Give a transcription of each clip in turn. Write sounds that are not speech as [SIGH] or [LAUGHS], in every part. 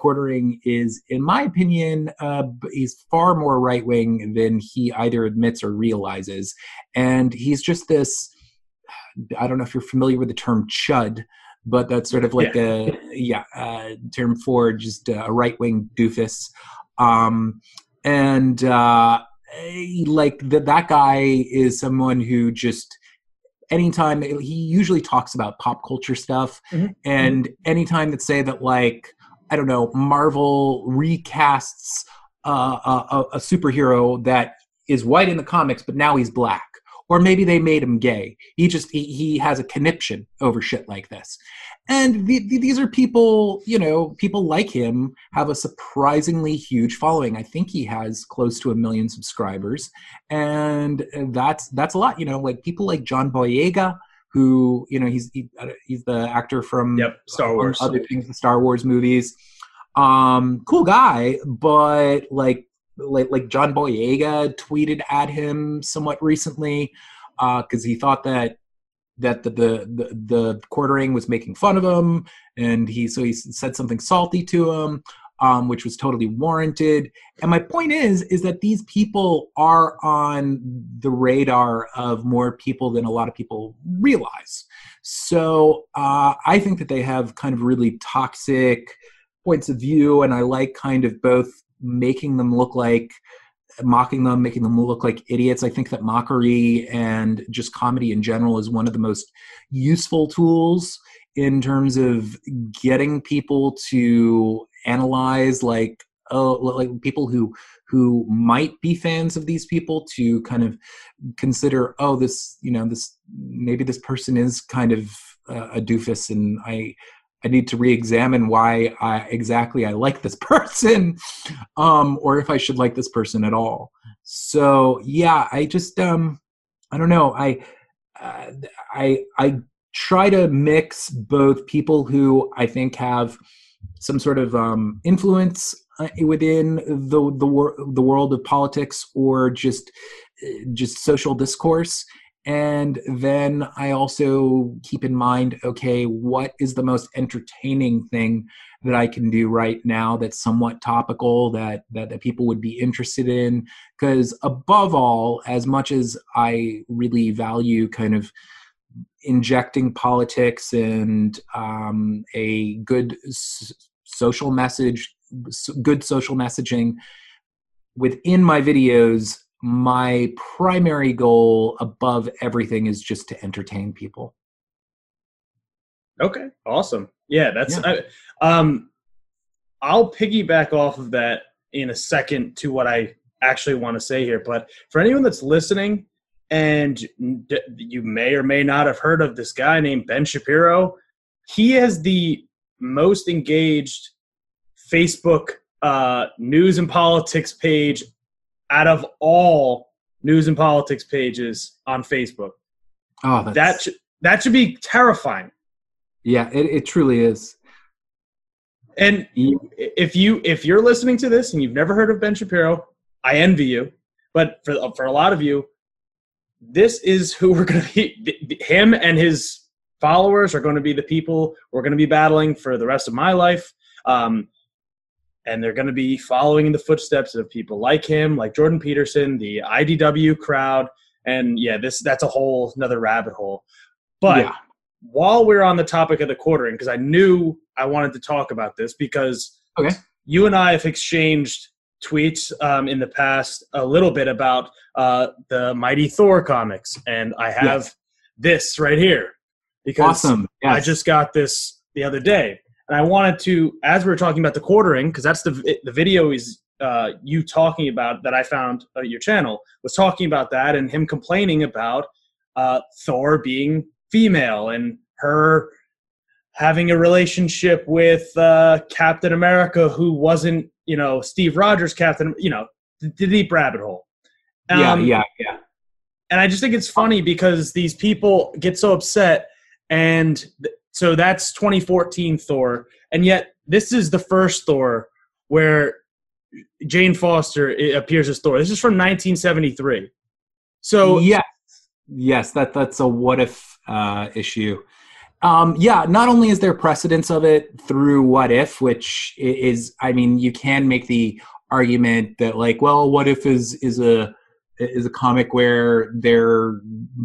Quartering is, in my opinion, uh, he's far more right wing than he either admits or realizes, and he's just this. I don't know if you're familiar with the term "chud," but that's sort of like yeah. a yeah uh, term for just a right wing doofus. Um, and uh, like the, that guy is someone who just anytime he usually talks about pop culture stuff mm-hmm. and anytime that say that like i don't know marvel recasts uh, a, a, superhero that is white in the comics but now he's black. Or maybe they made him gay. He just he, he has a conniption over shit like this. And the, the, these are people you know people like him have a surprisingly huge following. I think he has close to a million subscribers. And that's that's a lot you know like people like john boyega who you know he's he, uh, he's the actor from yep star wars. other things the star wars movies. Um cool guy but like like like john boyega tweeted at him somewhat recently because uh, he thought that that the, the the the quartering was making fun of him, and he so he said something salty to him, um, which was totally warranted. And my point is is that these people are on the radar of more people than a lot of people realize. So uh, I think that they have kind of really toxic points of view, and I like kind of both making them look like mocking them, making them look like idiots. I think that mockery and just comedy in general is one of the most useful tools in terms of getting people to analyze like oh like people who who might be fans of these people to kind of consider oh this you know this maybe this person is kind of a doofus and i I need to re-examine why I, exactly I like this [LAUGHS] person, um, or if I should like this person at all. So yeah, I just um, I don't know. I uh, I I try to mix both people who I think have some sort of um, influence uh, within the the, wor- the world of politics or just uh, just social discourse and then I also keep in mind okay, what is the most entertaining thing that I can do right now that's somewhat topical that, that, that people would be interested in? Because above all, as much as I really value kind of injecting politics and um, a good s- social message, good social messaging within my videos, my primary goal above everything is just to entertain people. Okay, awesome. Yeah, that's. Yeah. I, um, I'll piggyback off of that in a second to what I actually want to say here. But for anyone that's listening, and you may or may not have heard of this guy named Ben Shapiro, he has the most engaged Facebook uh, news and politics page out of all news and politics pages on Facebook. Oh, that's... that sh- that should be terrifying. Yeah, it, it truly is. And if you if you're listening to this and you've never heard of Ben Shapiro, I envy you. But for for a lot of you, this is who we're going to be. Him and his followers are going to be the people we're going to be battling for the rest of my life. Um, and they're going to be following in the footsteps of people like him, like Jordan Peterson, the IDW crowd, and yeah, this that's a whole another rabbit hole. But yeah. while we're on the topic of the quartering, because I knew I wanted to talk about this because okay. you and I have exchanged tweets um, in the past a little bit about uh, the Mighty Thor comics, and I have yes. this right here because awesome. yes. I just got this the other day and I wanted to, as we are talking about the quartering, because that's the the video is uh, you talking about that I found uh, your channel was talking about that and him complaining about uh, Thor being female and her having a relationship with uh, Captain America who wasn't, you know, Steve Rogers Captain, you know, the, the deep rabbit hole. Um, yeah, yeah, yeah. And I just think it's funny because these people get so upset and so that's 2014 Thor, and yet this is the first Thor where Jane Foster appears as Thor. This is from 1973. So yes, yes, that that's a what if uh, issue, Um, yeah, not only is there precedence of it through What If, which is, I mean, you can make the argument that like, well, What If is is a is a comic where they're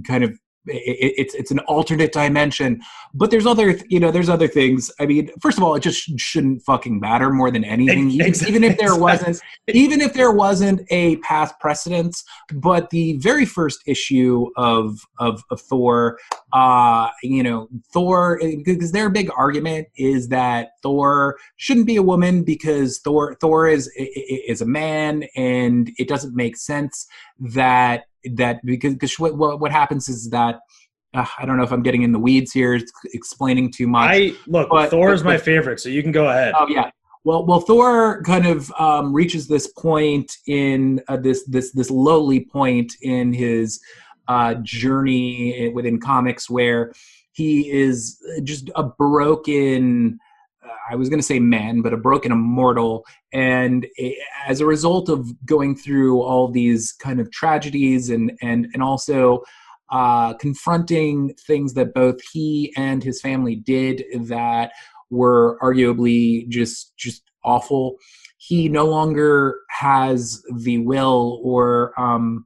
kind of it, it's it's an alternate dimension. But there's other you know there's other things. I mean first of all it just shouldn't fucking matter more than anything exactly. even if there wasn't even if there wasn't a past precedence but the very first issue of of, of thor uh you know thor because their big argument is that thor shouldn't be a woman because thor thor is is a man and it doesn't make sense that that because, because what, what happens is that uh, I don't know if I'm getting in the weeds here, explaining too much. I look, but, Thor is my favorite, so you can go ahead. Oh yeah. Well, well, Thor kind of um, reaches this point in uh, this this this lowly point in his uh, journey within comics where he is just a broken I was going to say man, but a broken immortal. And as a result of going through all these kind of tragedies and and and also uh, confronting things that both he and his family did that were arguably just just awful. He no longer has the will or um,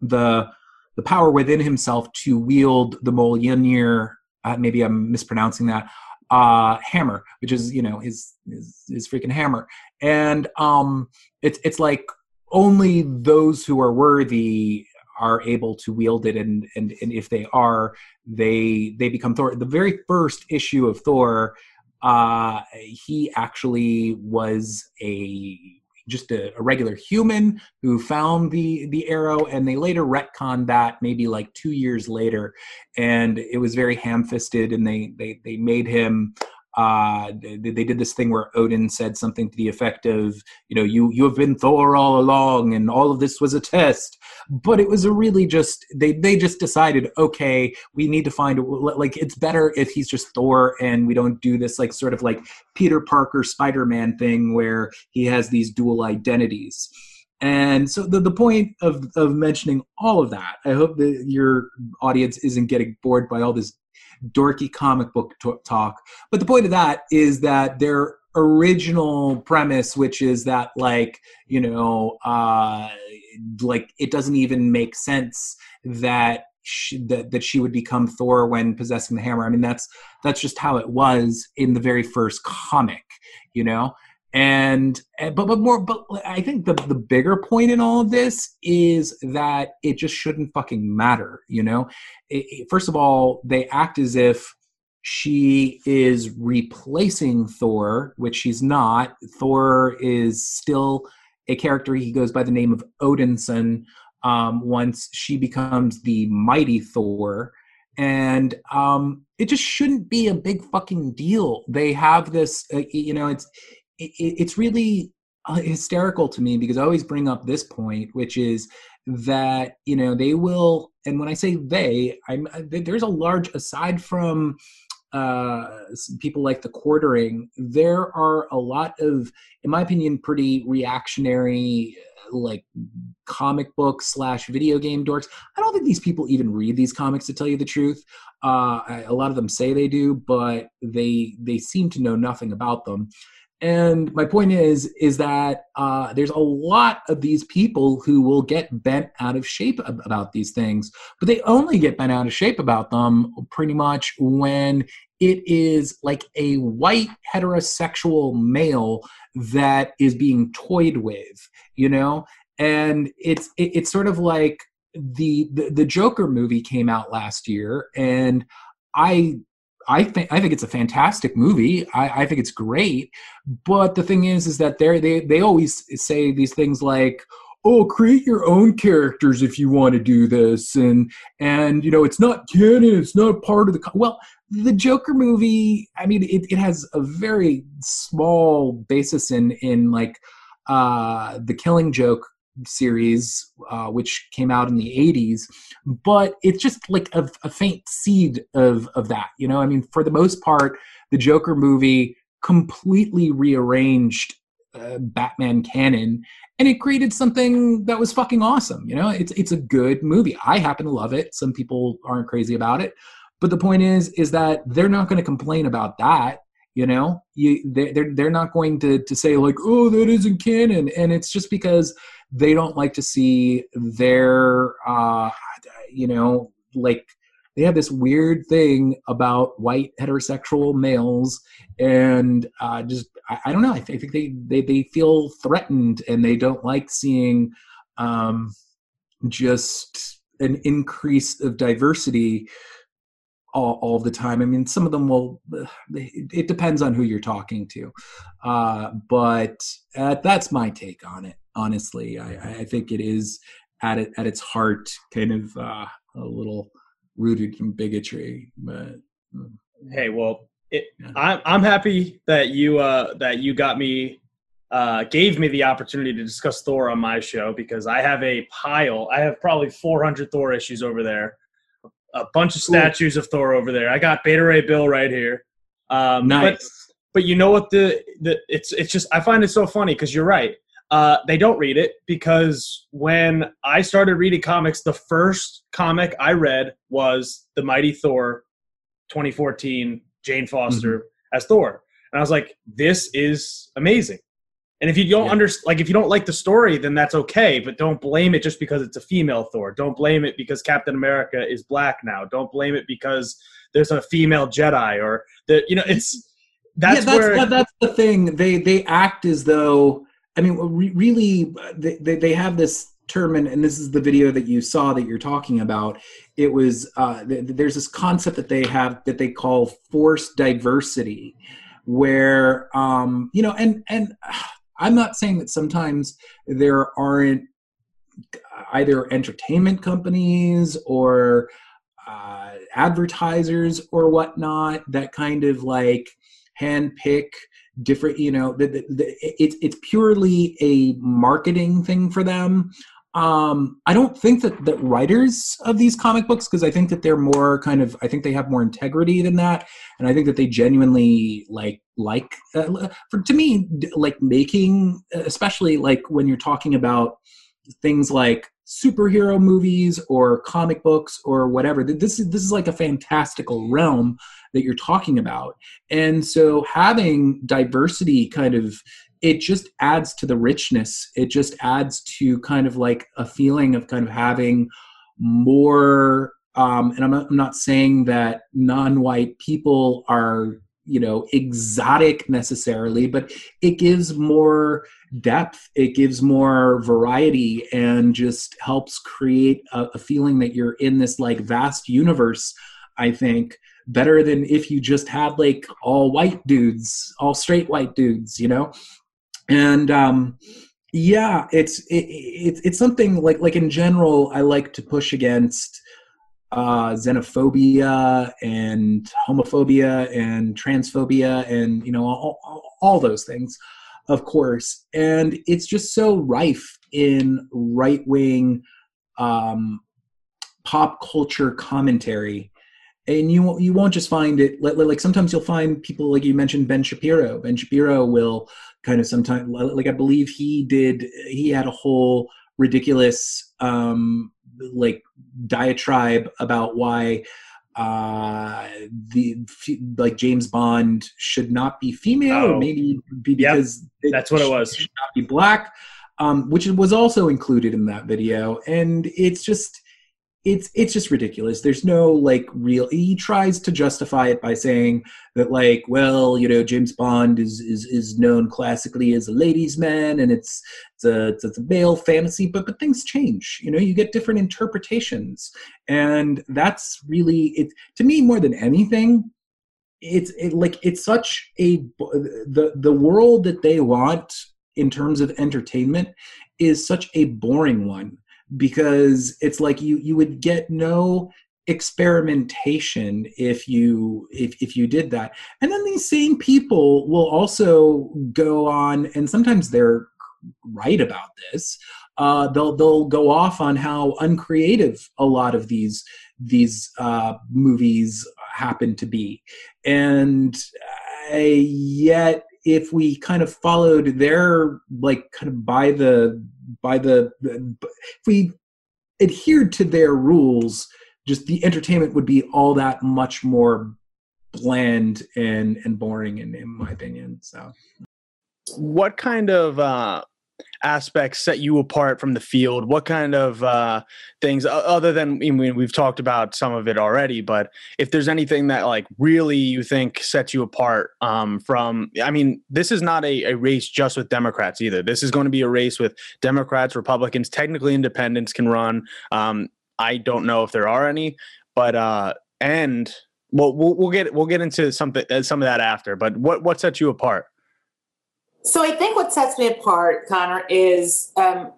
the the power within himself to wield the Mjolnir. Uh, maybe I'm mispronouncing that uh, hammer, which is you know his, his his freaking hammer, and um, it's it's like only those who are worthy are able to wield it, and and and if they are, they they become Thor. The very first issue of Thor, uh, he actually was a just a, a, regular human who found the the arrow and they later retconned that maybe like two years later. And it was very ham-fisted and they they, they made him uh, they, they, did this thing where Odin said something to the effect of, you know, you you have been Thor all along, and all of this was a test. But it was a really just they they just decided, okay, we need to find like it's better if he's just Thor, and we don't do this like sort of like Peter Parker Spider Man thing where he has these dual identities. And so the, the point of, of mentioning all of that, I hope that your audience isn't getting bored by all this dorky comic book t- talk. But the point of that is that their original premise, which is that like you know, uh, like it doesn't even make sense that she, that that she would become Thor when possessing the hammer. I mean, that's that's just how it was in the very first comic, you know and but but more but i think the the bigger point in all of this is that it just shouldn't fucking matter you know? It, it, first of all they act as if she is replacing thor which she's not. Thor is still a character he goes by the name of odinson um, once she becomes the mighty thor. And um, it just shouldn't be a big fucking deal. They have this, uh, you know, it's it, it's really uh, hysterical to me because I always bring up this point, which is that you know they will, and when I say they, I'm uh, there's a large aside from uh, people like the quartering, there are a lot of, in my opinion, pretty reactionary like comic book slash video game dorks. I don't think these people even read these comics to tell you the truth. Uh, a lot of them say they do, but they they seem to know nothing about them and my point is is that uh, there's a lot of these people who will get bent out of shape about these things but they only get bent out of shape about them pretty much when it is like a white heterosexual male that is being toyed with you know? And it's it, it's sort of like the, the the joker movie came out last year and i I think I think it's a fantastic movie. I, I think it's great. But the thing is, is that they they they always say these things like, "Oh, create your own characters if you want to do this," and and you know it's not canon. It's not part of the co-. well. The Joker movie. I mean, it, it has a very small basis in in like uh the Killing Joke series, uh, which came out in the 80s, but it's just like a, a, faint seed of, of that. You know, I mean, for the most part, the Joker movie completely rearranged uh, Batman canon and it created something that was fucking awesome. You know, it's, it's a good movie. I happen to love it. Some people aren't crazy about it. but the point is is that they're not going to complain about that you know? You they're, they're not going to to say like oh that isn't canon. And it's just because they don't like to see their uh you know like they have this weird thing about white heterosexual males and uh just i, I don't know. I, th- I think they, they they feel threatened and they don't like seeing um just an increase of diversity all, all the time. I mean, some of them will. [SIGHS] It depends on who you're talking to, uh, but uh, that's my take on it. Honestly, I, I, think it is at it at its heart kind of uh, a little rooted in bigotry. But mm. hey, well, it, yeah. I'm I'm happy that you uh, that you got me uh, gave me the opportunity to discuss Thor on my show because I have a pile. I have probably 400 Thor issues over there a bunch of statues of Thor over there. I got Beta Ray Bill right here. Um, nice. But, but you know what the the it's it's just I find it so funny because you're right. Uh, they don't read it because when I started reading comics, the first comic I read was the Mighty Thor, 2014, Jane Foster mm-hmm. as Thor, and I was like, "This is amazing." And if you don't yeah. understand, like if you don't like the story, then that's okay. But don't blame it just because it's a female Thor. Don't blame it because Captain America is black now. Don't blame it because there's a female Jedi or the you know it's that's, yeah, that's where that's the thing. They they act as though I mean really they they have this term and, and this is the video that you saw that you're talking about. It was uh, th- there's this concept that they have that they call forced diversity where um you know and and I'm not saying that sometimes there aren't either entertainment companies or uh, advertisers or whatnot that kind of like handpick different you know the, the, the, it's it's purely a marketing thing for them um i don't think that that writers of these comic books because i think that they're more kind of i think they have more integrity than that. And i think that they genuinely like like uh, for to me like making especially like when you're talking about things like superhero movies or comic books or whatever this is this is like a fantastical realm that you're talking about. And so having diversity kind of it just adds to the richness. It just adds to kind of like a feeling of kind of having more. Um, and I'm not, I'm not saying that non-white people are you know exotic necessarily but it gives more depth it gives more variety and just helps create a, a, feeling that you're in this like vast universe i think better than if you just had like all white dudes all straight white dudes you know and um, yeah, it's it, it, it's something like like in general, I like to push against uh, xenophobia and homophobia and transphobia and you know all, all, all those things, of course. And it's just so rife in right wing um, pop culture commentary and you you won't just find it like sometimes you'll find people like you mentioned Ben Shapiro. Ben Shapiro will kind of sometimes like I believe he did he had a whole ridiculous um like diatribe about why uh the like James Bond should not be female oh. or maybe be because yep. that's what it was should not be black um which was also included in that video and it's just it's it's just ridiculous. There's no like real he tries to justify it by saying that like well you know james bond is is is known classically as a ladies man and it's it's a it's a male fantasy but but things change you know you get different interpretations. And that's really it to me more than anything it's it, like it's such a the the world that they want in terms of entertainment is such a boring one because it's like you you would get no experimentation if you if, if you did that. And then these same people will also go on and sometimes they're right about this uh, they'll they'll go off on how uncreative a lot of these these uh, movies happen to be. And uh, yet if we kind of followed their like kind of by the by the if we adhered to their rules just the entertainment would be all that much more bland and and boring in, in my opinion so. What kind of uh aspects set you apart from the field? What kind of uh, things, other than I mean, we've talked about some of it already, but if there's anything that like really you think sets you apart um, from, I mean, this is not a, a race just with Democrats either. This is going to be a race with Democrats, Republicans, technically independents can run. Um, I don't know if there are any, but uh, and well, we'll we'll get we'll get into something uh, some of that after. But what what sets you apart? So I think what sets me apart, Connor, is um,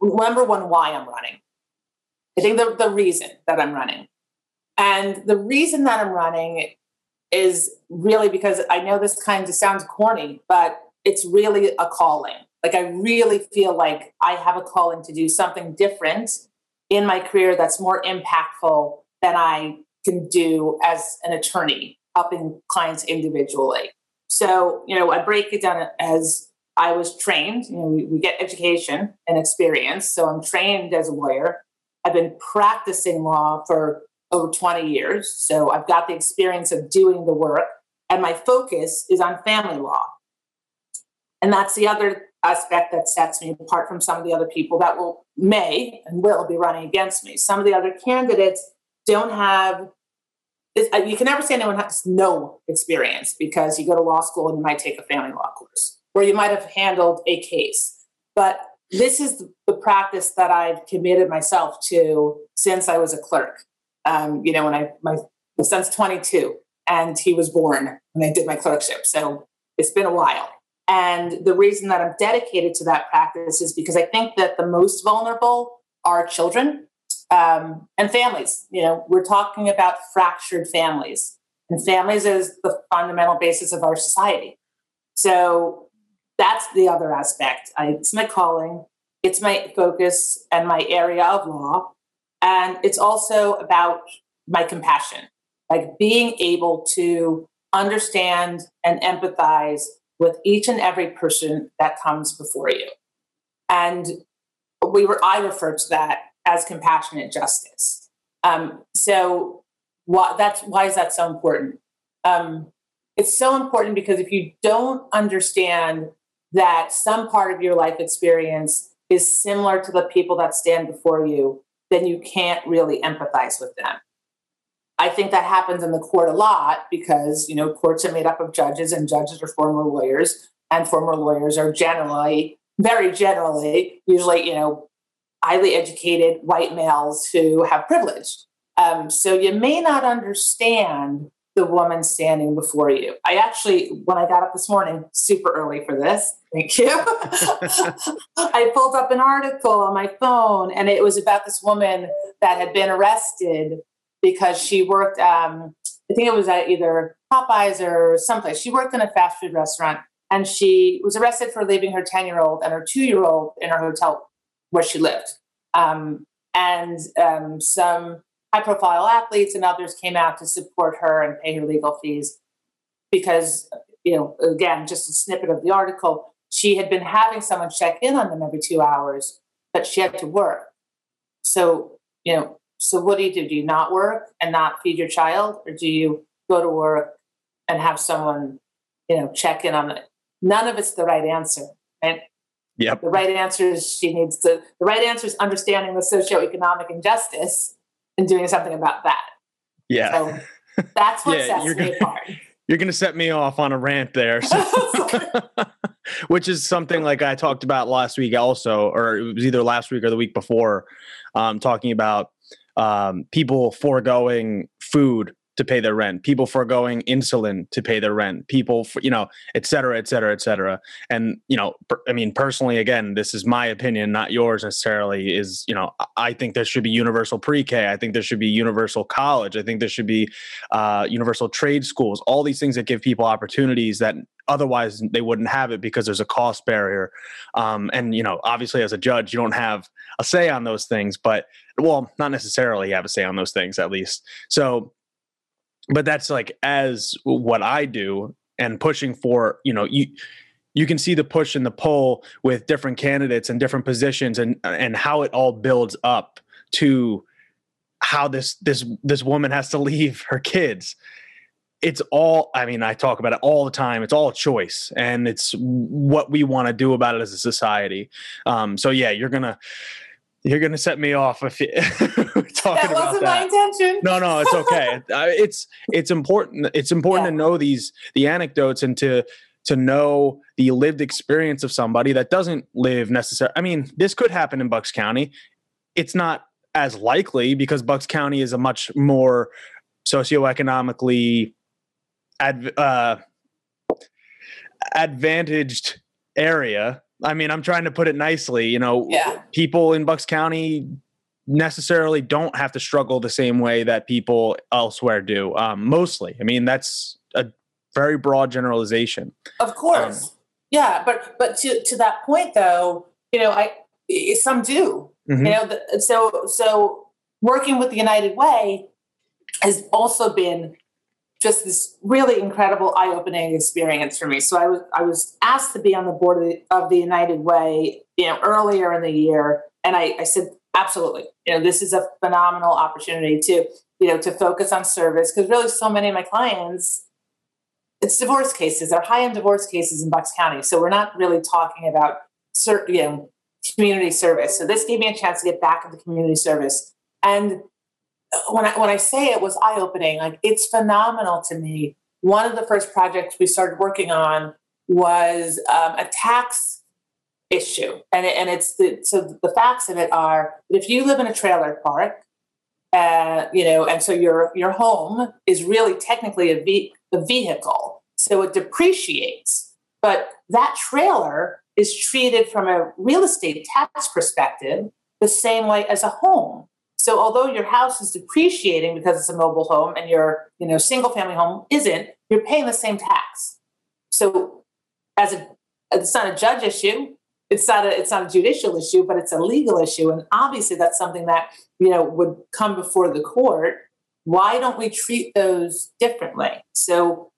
number one, why I'm running. I think the, the reason that I'm running. And the reason that I'm running is really because I know this kind of sounds corny, but it's really a calling. Like I really feel like I have a calling to do something different in my career that's more impactful than I can do as an attorney helping clients individually. So, you know, I break it down as I was trained, you know, we, we get education and experience. So I'm trained as a lawyer. I've been practicing law for over 20 years. So I've got the experience of doing the work, and my focus is on family law. And that's the other aspect that sets me apart from some of the other people that will, may, and will be running against me. Some of the other candidates don't have you can never say anyone has no experience because you go to law school and you might take a family law course or you might have handled a case. But this is the practice that I've committed myself to since I was a clerk. Um, you know, when I my, my son's 22 and he was born when I did my clerkship, so it's been a while. And the reason that I'm dedicated to that practice is because I think that the most vulnerable are children um, and families. You know, we're talking about fractured families, and families is the fundamental basis of our society. So that's the other aspect. I, it's my calling, it's my focus, and my area of law, and it's also about my compassion, like being able to understand and empathize with each and every person that comes before you. And we were I refer to that as compassionate justice. Um, so why, that's why is that so important? Um, it's so important because if you don't understand that some part of your life experience is similar to the people that stand before you, then you can't really empathize with them. I think that happens in the court a lot because you know courts are made up of judges and judges are former lawyers and former lawyers are generally very generally usually you know highly educated white males who have privilege. Um, so you may not understand the woman standing before you. I actually, when I got up this morning, super early for this, thank you. [LAUGHS] I pulled up an article on my phone and it was about this woman that had been arrested because she worked, um, I think it was at either Popeyes or someplace. She worked in a fast food restaurant and she was arrested for leaving her 10 year old and her two year old in her hotel where she lived. Um, and um, some high profile athletes and others came out to support her and pay her legal fees because, you know, again, just a snippet of the article, she had been having someone check in on them every two hours, but she had to work. So, you know, so what do you do? Do you not work and not feed your child, or do you go to work and have someone, you know, check in on it? None of it's the right answer. And Yep. The right answer is she needs to, the right answer is understanding the socioeconomic injustice and doing something about that. Yeah. So that's what [LAUGHS] yeah, sets me gonna, apart. [LAUGHS] You're going to set me off on a rant there. So. [LAUGHS] Which is something like I talked about last week also, or it was either last week or the week before, um, talking about um, people foregoing food to pay their rent, people foregoing insulin to pay their rent, people, for, you know, et cetera, et cetera, et cetera. And, you know, per, I mean, personally, again, this is my opinion, not yours necessarily, is, you know, I think there should be universal pre K. I think there should be universal college. I think there should be uh, universal trade schools, all these things that give people opportunities that otherwise they wouldn't have it because there's a cost barrier. Um, and, you know, obviously as a judge, you don't have a say on those things, but, well, not necessarily have a say on those things at least. So, but that's like as what I do and pushing for, you know, you you can see the push and the pull with different candidates and different positions and and how it all builds up to how this this this woman has to leave her kids. It's all i mean i talk about it all the time. It's all choice and it's what we want to do about it as a society. Um, so yeah you're gonna you're gonna set me off if you [LAUGHS] talking that wasn't about my that. intention. No, no, it's okay. [LAUGHS] It's it's important. It's important Yeah. to know these the anecdotes and to to know the lived experience of somebody that doesn't live necessarily. I mean, this could happen in Bucks County. It's not as likely because Bucks County is a much more socioeconomically adv- uh, advantaged area. I mean, I'm trying to put it nicely. You know, Yeah. people in Bucks County necessarily don't have to struggle the same way that people elsewhere do. Um, mostly, I mean, that's a very broad generalization. Of course. yeah, but but to to that point though, you know, I some do. Mhm. You know, the, so so working with the United Way has also been just this really incredible eye-opening experience for me. So I was I was asked to be on the board of the, of the United Way, you know, earlier in the year, and I, I said absolutely. You know, this is a phenomenal opportunity to you know to focus on service because really so many of my clients it's divorce cases. They're high end divorce cases in Bucks County. So we're not really talking about certain, you know, community service. So this gave me a chance to get back into community service. And when I when I say it was eye opening, like it's phenomenal to me. One of the first projects we started working on was um, a tax issue, and it, and it's the so the facts of it are that if you live in a trailer park, uh, you know, and so your your home is really technically a, ve- a vehicle, so it depreciates. But that trailer is treated from a real estate tax perspective the same way as a home. So although your house is depreciating because it's a mobile home and your you know single family home isn't, you're paying the same tax. So as a it's not a judge issue, it's not a it's not a judicial issue, but it's a legal issue, and obviously that's something that you know would come before the court. Why don't we treat those differently? So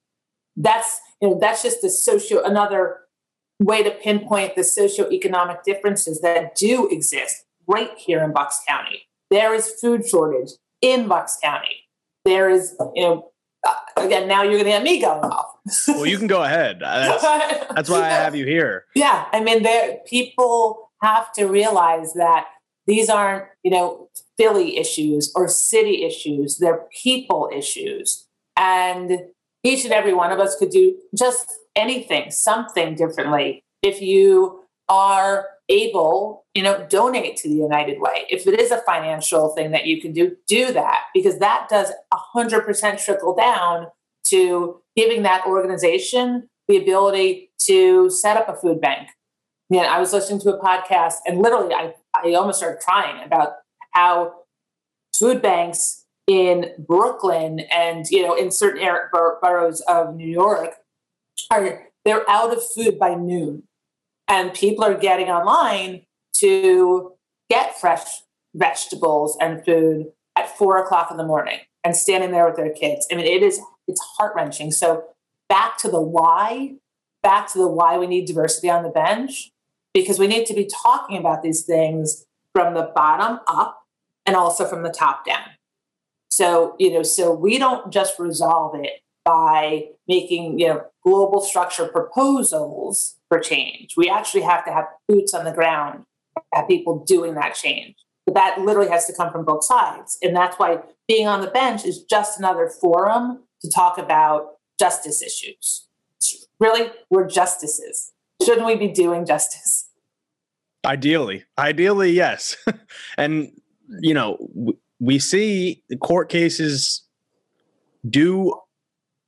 that's you know that's just a socio another way to pinpoint the socioeconomic differences that do exist right here in Bucks County. There is food shortage in Bucks County. There is you know uh, again now you're going to get me going off. [LAUGHS] Well, you can go ahead. Uh, That's, [LAUGHS] that's why I have you here. Yeah, I mean, there people have to realize that these aren't, you know, Philly issues or city issues. They're people issues, and each and every one of us could do just anything, something differently. If you are able, you know, donate to the United Way. If it is a financial thing that you can do, do that because that does hundred percent trickle down to giving that organization the ability to set up a food bank. Yeah, I was listening to a podcast and literally I, I almost started crying about how food banks in Brooklyn and you know in certain boroughs of New York are they're out of food by noon, and people are getting online to get fresh vegetables and food at four o'clock in the morning and standing there with their kids. I mean, it is it's heart wrenching. So back to the why, back to the why we need diversity on the bench, because we need to be talking about these things from the bottom up and also from the top down. So, you know, so we don't just resolve it by making, you know, global structure proposals for change. We actually have to have boots on the ground, have people doing that change. But that literally has to come from both sides. And that's why being on the bench is just another forum to talk about justice issues. Really, we're justices. Shouldn't we be doing justice? Ideally, ideally, yes. [LAUGHS] and you know, we see court cases do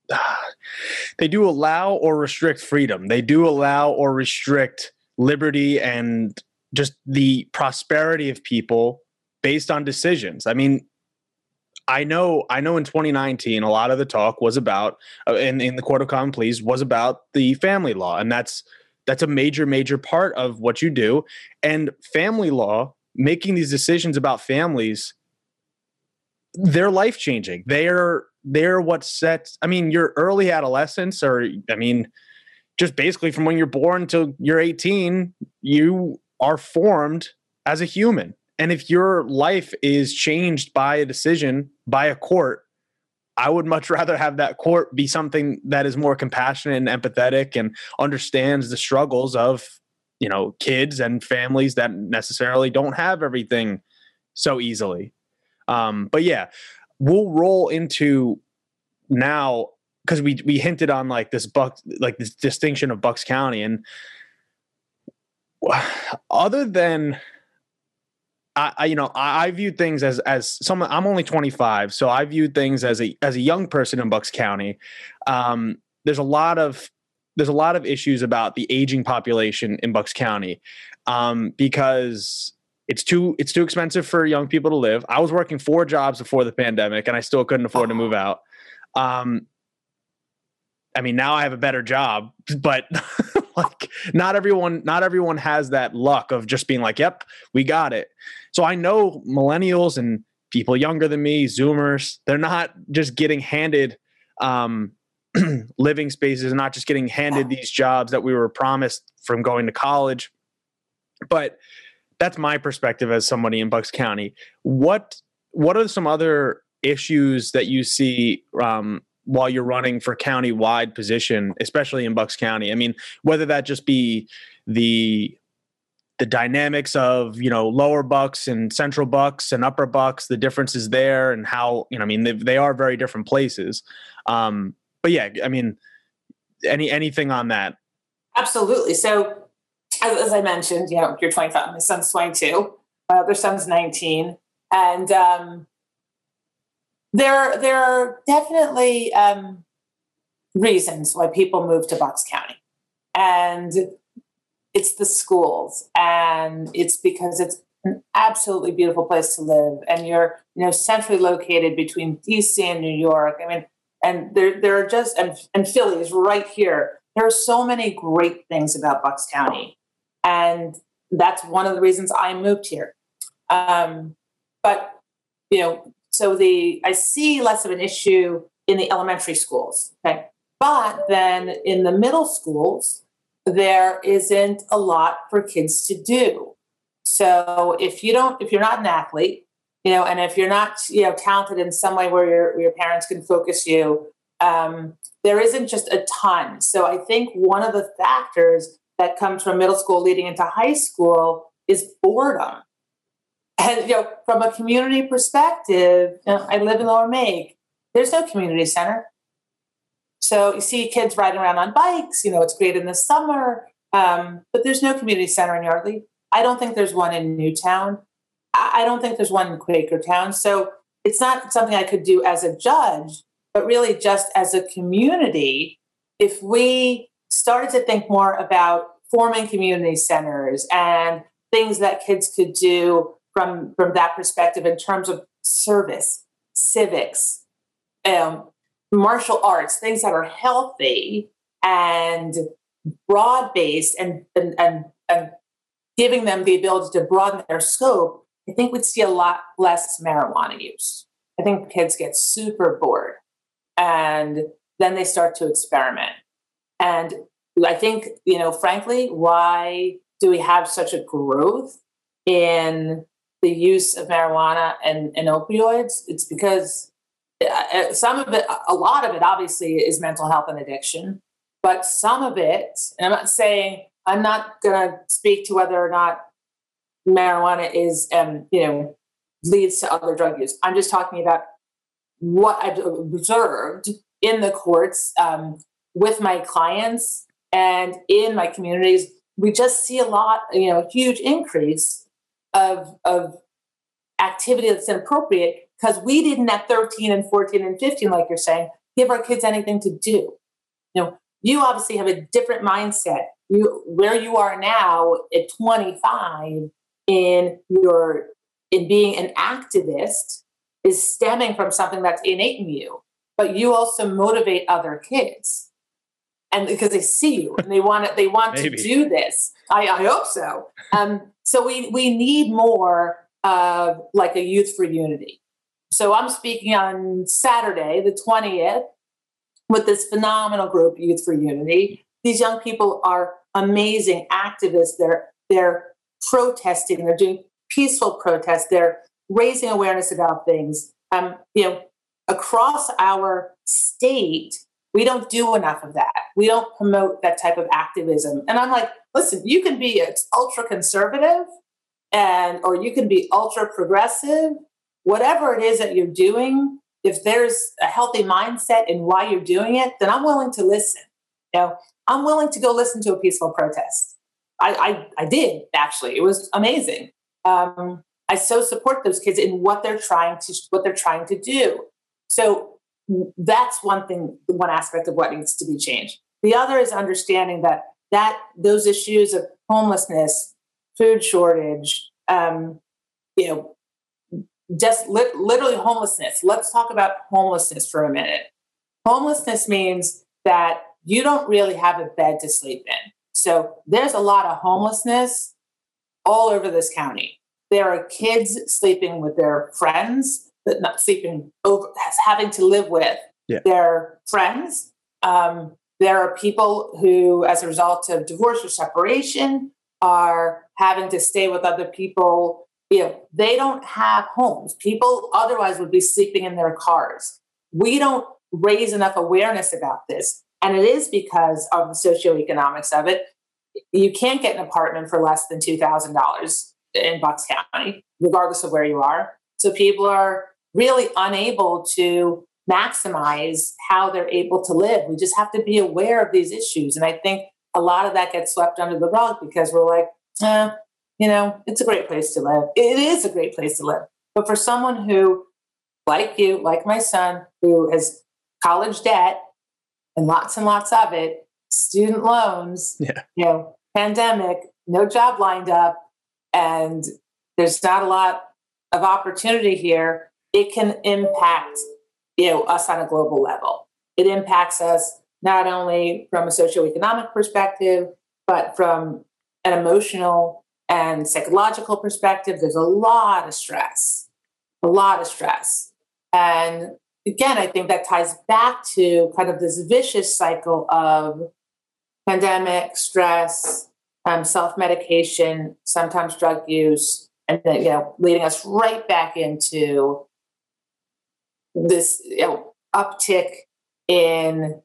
[SIGHS] they do allow or restrict freedom. They do allow or restrict liberty and just the prosperity of people based on decisions. I mean, I know, I know. In 2019, a lot of the talk was about, uh, in in the Court of Common Pleas, was about the family law, and that's that's a major, major part of what you do. And family law, making these decisions about families, they're life changing. They're they're what sets. I mean, your early adolescence, or I mean, just basically from when you're born till you're 18, you are formed as a human and if your life is changed by a decision by a court, I would much [LAUGHS] rather have that court be something that is more compassionate and empathetic and understands the struggles of, you know, kids and families that necessarily don't have everything so easily. Um, but yeah, we'll roll into now because we we hinted on like this buck like this distinction of Bucks County and [SIGHS] other than I, I, you know I, I view things as as someone I'm only 25 so I view things as a as a young person in Bucks County. Um, there's a lot of there's a lot of issues about the aging population in Bucks County um, because it's too it's too expensive for young people to live. I was working four jobs before the pandemic and I still couldn't afford to move out. Um, I mean now I have a better job but [LAUGHS] like not everyone not everyone has that luck of just being like yep we got it. So I know millennials and people younger than me, Zoomers, they're not just getting handed um, [CLEARS THROAT] living spaces, and not just getting handed these jobs that we were promised from going to college. But that's my perspective as somebody in Bucks County. What what are some other issues that you see um, while you're running for county wide position, especially in Bucks County? I mean, whether that just be the the dynamics of you know lower bucks and central bucks and upper bucks the differences there and how you know i mean they, they are very different places um but yeah i mean any anything on that absolutely so as, as i mentioned you know you're 25 my son's 22 uh, their son's 19 and um there there are definitely um reasons why people move to bucks county. And it's the schools and it's because it's an absolutely beautiful place to live and you're you know centrally located between dc and new york. I mean and there, there are just and, and philly is right here. There are so many great things about bucks county and that's one of the reasons i moved here um, but you know so the i see less of an issue in the elementary schools okay but then in the middle schools there isn't a lot for kids to do. So if you don't, if you're not an athlete, you know, and if you're not, you know, talented in some way where your, your parents can focus you, um, there isn't just a ton. So I think one of the factors that comes from middle school leading into high school is boredom. And you know, from a community perspective, you know, I live in Lower Make. There's no community center. So you see kids riding around on bikes. You know, it's great in the summer, um, but there's no community center in Yardley. I don't think there's one in Newtown. I don't think there's one in Quakertown. So it's not something I could do as a judge, but really just as a community. If we started to think more about forming community centers and things that kids could do from from that perspective in terms of service, civics, um, martial arts, things that are healthy and broad based and, and, and, and giving them the ability to broaden their scope, I think we'd see a lot less marijuana use. I think kids get super bored and then they start to experiment. And I think, you know, frankly, why do we have such a growth in the use of marijuana and, and opioids? It's because uh, some of it, a lot of it obviously is mental health and addiction, but some of it, and I'm not saying, I'm not going to speak to whether or not marijuana is, um, you know, leads to other drug use. I'm just talking about what I've observed in the courts um, with my clients and in my communities. We just see a lot, you know, a huge increase of, of activity that's inappropriate because we didn't at 13 and 14 and 15, like you're saying, give our kids anything to do. You know, you obviously have a different mindset. You where you are now at 25 in your in being an activist is stemming from something that's innate in you. But you also motivate other kids. And because they see you and they want it, they want to do this. I, I hope so. Um, so we we need more of like a youth for unity so I'm speaking on Saturday, the 20th, with this phenomenal group, Youth for Unity. These young people are amazing activists. They're they're protesting. They're doing peaceful protests. They're raising awareness about things. Um, you know, across our state, we don't do enough of that. We don't promote that type of activism. And I'm like, listen, you can be ultra conservative and or you can be ultra progressive, whatever it is that you're doing, if there's a healthy mindset in why you're doing it, then I'm willing to listen. You know, I'm willing to go listen to a peaceful protest. I, I, I did actually. It was amazing. Um, I so support those kids in what they're trying to what they're trying to do. So that's one thing, one aspect of what needs to be changed. The other is understanding that that those issues of homelessness, food shortage, um, you know, just li- literally homelessness. Let's talk about homelessness for a minute. Homelessness means that you don't really have a bed to sleep in. So there's a lot of homelessness all over this county. There are kids sleeping with their friends, but not sleeping over, having to live with yeah. their friends. Um, there are people who, as a result of divorce or separation, are having to stay with other people. You know, they don't have homes. People otherwise would be sleeping in their cars. We don't raise enough awareness about this. And it is because of the socioeconomics of it. You can't get an apartment for less than $2,000 in Bucks County, regardless of where you are. So people are really unable to maximize how they're able to live. We just have to be aware of these issues. And I think a lot of that gets swept under the rug because we're like, eh, you know, it's a great place to live. It is a great place to live. But for someone who, like you, like my son, who has college debt and lots and lots of it, student loans, [LAUGHS] yeah. you know, pandemic, no job lined up, and there's not a lot of opportunity here, it can impact you know us on a global level. It impacts us not only from a socioeconomic perspective, but from an emotional and psychological perspective. There's a lot of stress, a lot of stress. And again, I think that ties back to kind of this vicious cycle of pandemic, stress, um, self medication, sometimes drug use, and then, you know, leading us right back into this you know, uptick in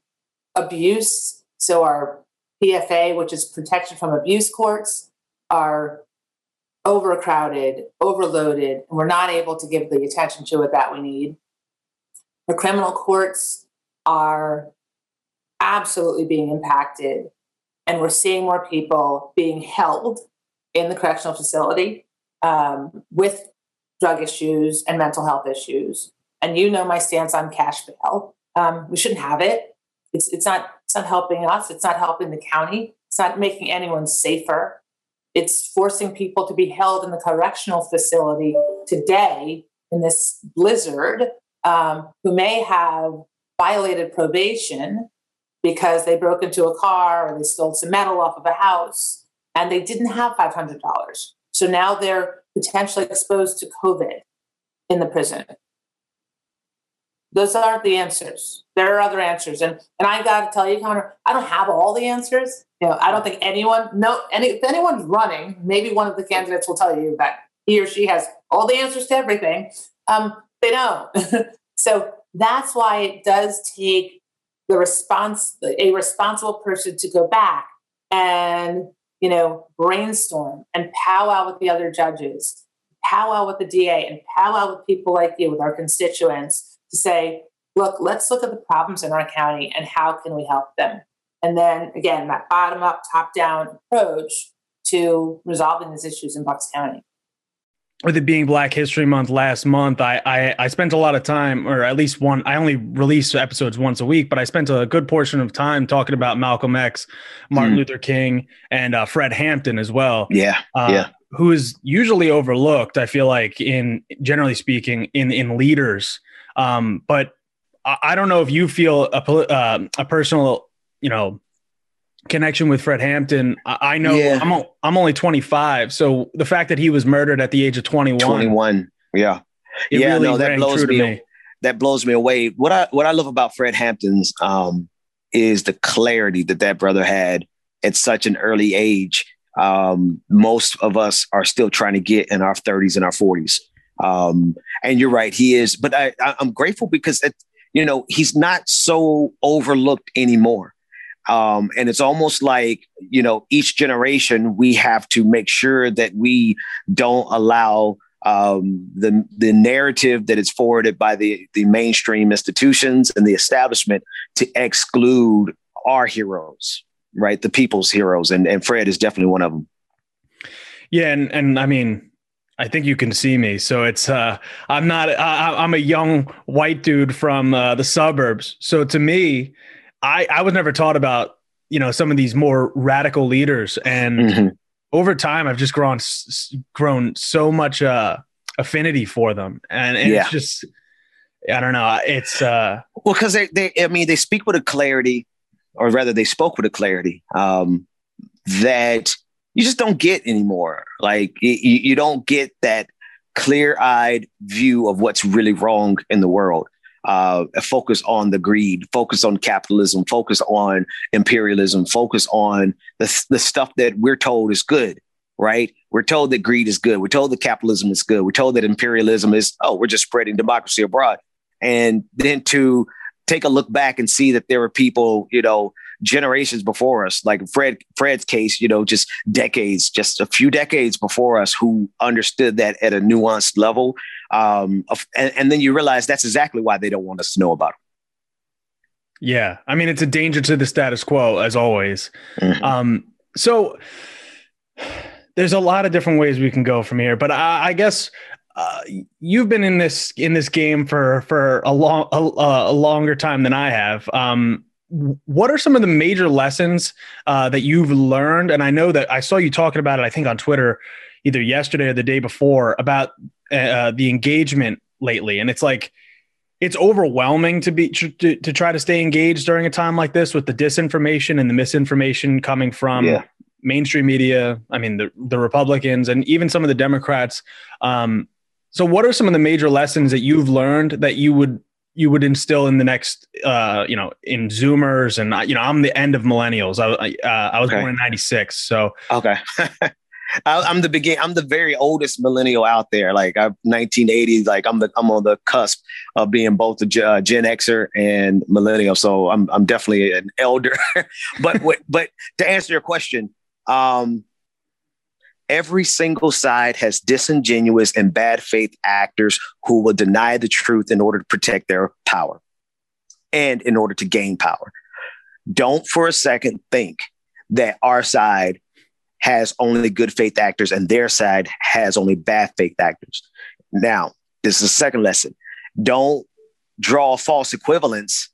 abuse. So our PFA, which is protection from abuse courts, are overcrowded, overloaded, and we're not able to give the attention to it that we need. The criminal courts are absolutely being impacted and we're seeing more people being held in the correctional facility um, with drug issues and mental health issues. And you know my stance on cash bail. Um, we shouldn't have it. It's it's not it's not helping us. It's not helping the county. It's not making anyone safer. It's forcing people to be held in the correctional facility today in this blizzard um, who may have violated probation because they broke into a car or they stole some metal off of a house and they didn't have $500. So now they're potentially exposed to COVID in the prison. Those aren't the answers. There are other answers. And and I gotta tell you, Connor, I don't have all the answers. You know, I don't think anyone no any if anyone's running, maybe one of the candidates will tell you that he or she has all the answers to everything. Um, they don't. [LAUGHS] so that's why it does take the response a responsible person to go back and you know brainstorm and powwow with the other judges powwow with the da and powwow with people like you with our constituents to say look let's look at the problems in our county and how can we help them and then again that bottom up top down approach to resolving these issues in bucks county with it being Black History Month last month, I, I, I spent a lot of time, or at least one. I only release episodes once a week, but I spent a good portion of time talking about Malcolm X, Martin mm. Luther King, and uh, Fred Hampton as well. Yeah, uh, yeah. Who is usually overlooked? I feel like in generally speaking in in leaders, um, but I, I don't know if you feel a uh, a personal, you know, connection with Fred Hampton. I, know yeah. I'm I'm only 25, so the fact that he was murdered at the age of 21. 21, yeah, yeah, really no, that blows me, me, That blows me away. What I what I love about Fred Hampton's um, is the clarity that that brother had at such an early age. um, most of us are still trying to get in our 30s and our 40s. Um, and you're right, he is. But I, I, am grateful because it, you know he's not so overlooked anymore. Um, and it's almost like you know each generation we have to make sure that we don't allow um, the the narrative that is forwarded by the the mainstream institutions and the establishment to exclude our heroes, right? The people's heroes, and and Fred is definitely one of them. Yeah, and and I mean, I think you can see me. So it's uh, I'm not I, am a young white dude from uh, the suburbs. So to me, I I was never taught about you know some of these more radical leaders, and mm-hmm. over time I've just grown grown so much uh, affinity for them, and, and yeah. it's just I don't know. It's uh, well because they they I mean they speak with a clarity or rather they spoke with a clarity um, that you just don't get anymore. Like you, you don't get that clear-eyed view of what's really wrong in the world. Uh, focus on the greed, focus on capitalism, focus on imperialism, focus on the, the stuff that we're told is good, right? We're told that greed is good. We're told that capitalism is good. We're told that imperialism is, oh, we're just spreading democracy abroad. And then to take a look back and see that there were people, you know, generations before us, like Fred Fred's case, you know, just decades, just a few decades before us, who understood that at a nuanced level. Um, of, and, and then you realize that's exactly why they don't want us to know about it. Yeah, I mean, it's a danger to the status quo as always. Mm-hmm. Um, so there's a lot of different ways we can go from here, but I, I guess uh, you've been in this in this game for for a long a, a longer time than I have. Um, what are some of the major lessons uh, that you've learned? And I know that I saw you talking about it. I think on Twitter, either yesterday or the day before, about uh, the engagement lately. And it's like it's overwhelming to be to, to try to stay engaged during a time like this with the disinformation and the misinformation coming from yeah. mainstream media. I mean, the the Republicans and even some of the Democrats. Um, so, what are some of the major lessons that you've learned that you would you would instill in the next, uh, you know, in Zoomers and you know, I'm the end of millennials. I, uh, I was okay. born in '96, so okay. [LAUGHS] I'm the begin. I'm the very oldest millennial out there. Like I'm 1980s. Like I'm the I'm on the cusp of being both a uh, Gen Xer and millennial. So I'm I'm definitely an elder. [LAUGHS] [LAUGHS] but but to answer your question, um, every single side has disingenuous and bad faith actors who will deny the truth in order to protect their power and in order to gain power. Don't for a second think that our side has only good faith actors and their side has only bad faith actors. Now, this is the second lesson. Don't draw false equivalence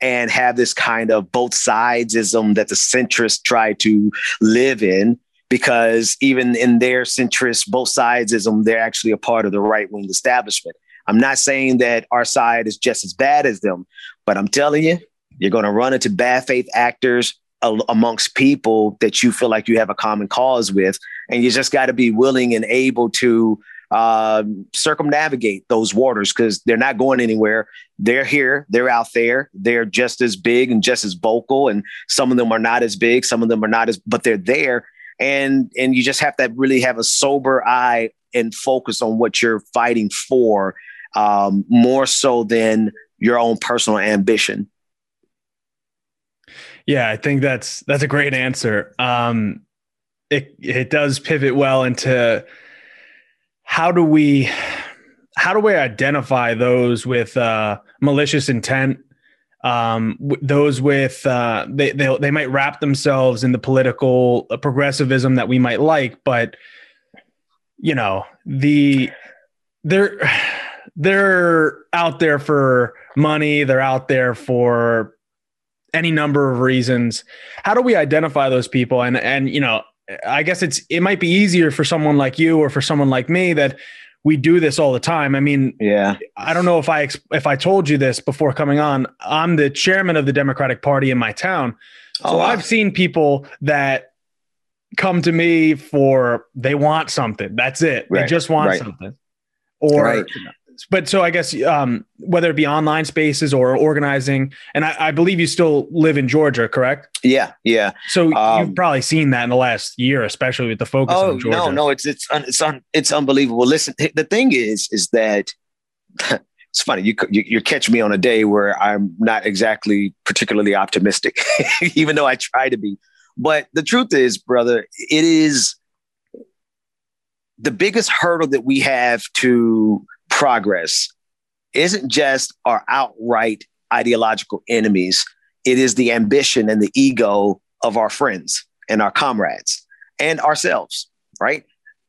and have this kind of both sidesism that the centrists try to live in because even in their centrist, both sidesism, they're actually a part of the right wing establishment. I'm not saying that our side is just as bad as them, but I'm telling you, you're going to run into bad faith actors amongst people that you feel like you have a common cause with. And you just got to be willing and able to uh, circumnavigate those waters because they're not going anywhere. They're here, they're out there, they're just as big and just as vocal. And some of them are not as big, some of them are not as, but they're there and and you just have to really have a sober eye and focus on what you're fighting for um, more so than your own personal ambition. Yeah i think that's that's a great answer. Um, it it does pivot well into how do we how do we identify those with uh, malicious intent um, those with uh, they, they they might wrap themselves in the political uh, progressivism that we might like, but you know the they're [SIGHS] they're out there for money. They're out there for any number of reasons. How do we identify those people? And and you know, I guess it's it might be easier for someone like you or for someone like me that we do this all the time. I mean, yeah. I don't know if I if I told you this before coming on. I'm the chairman of the Democratic Party in my town. So oh, wow. I've seen people that come to me for they want something. That's it. Right. They just want right. something. Or right. but so I guess um, whether it be online spaces or organizing, and I, I, believe you still live in Georgia, correct? Yeah, yeah. So um, you've probably seen that in the last year, especially with the focus oh, on Georgia. No, no, it's it's it's un, it's unbelievable. Listen, the thing is, is that [LAUGHS] it's funny. You, you you catch me on a day where I'm not exactly particularly optimistic, [LAUGHS] even though I try to be. But the truth is, brother, it is the biggest hurdle that we have to progress isn't just our outright ideological enemies, it is the ambition and the ego of our friends and our comrades and ourselves, right?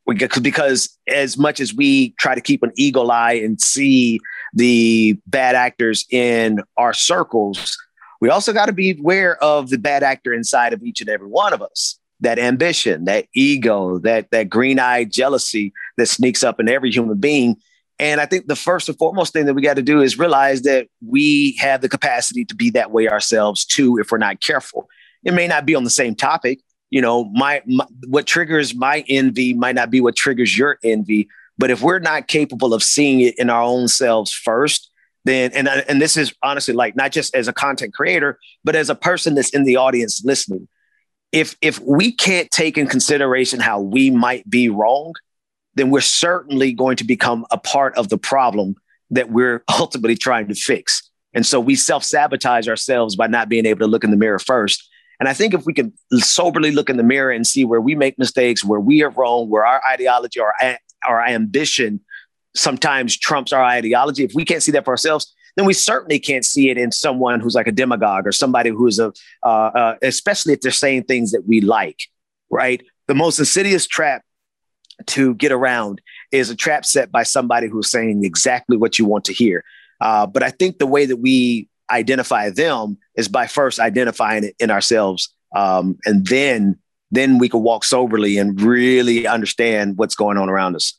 Because as much as we try to keep an eagle eye and see the bad actors in our circles, we also got to be aware of the bad actor inside of each and every one of us that ambition, that ego, that that green-eyed jealousy that sneaks up in every human being. And I think the first and foremost thing that we got to do is realize that we have the capacity to be that way ourselves too if we're not careful. It may not be on the same topic. You know, my, my what triggers my envy might not be what triggers your envy, but if we're not capable of seeing it in our own selves first, then and and this is honestly like not just as a content creator, but as a person that's in the audience listening if if we can't take in consideration how we might be wrong, then we're certainly going to become a part of the problem that we're [LAUGHS] ultimately trying to fix. And so we self sabotage ourselves by not being able to look in the mirror first. And I think if we can soberly look in the mirror and see where we make mistakes, where we are wrong, where our ideology or our ambition sometimes trumps our ideology, if we can't see that for ourselves, then we certainly can't see it in someone who's like a demagogue or somebody who's a, uh, uh, especially if they're saying things that we like, right? The most insidious trap to get around is a trap set by somebody who's saying exactly what you want to hear. Uh, but I think the way that we identify them is by first identifying it in ourselves, um, and then then we can walk soberly and really understand what's going on around us.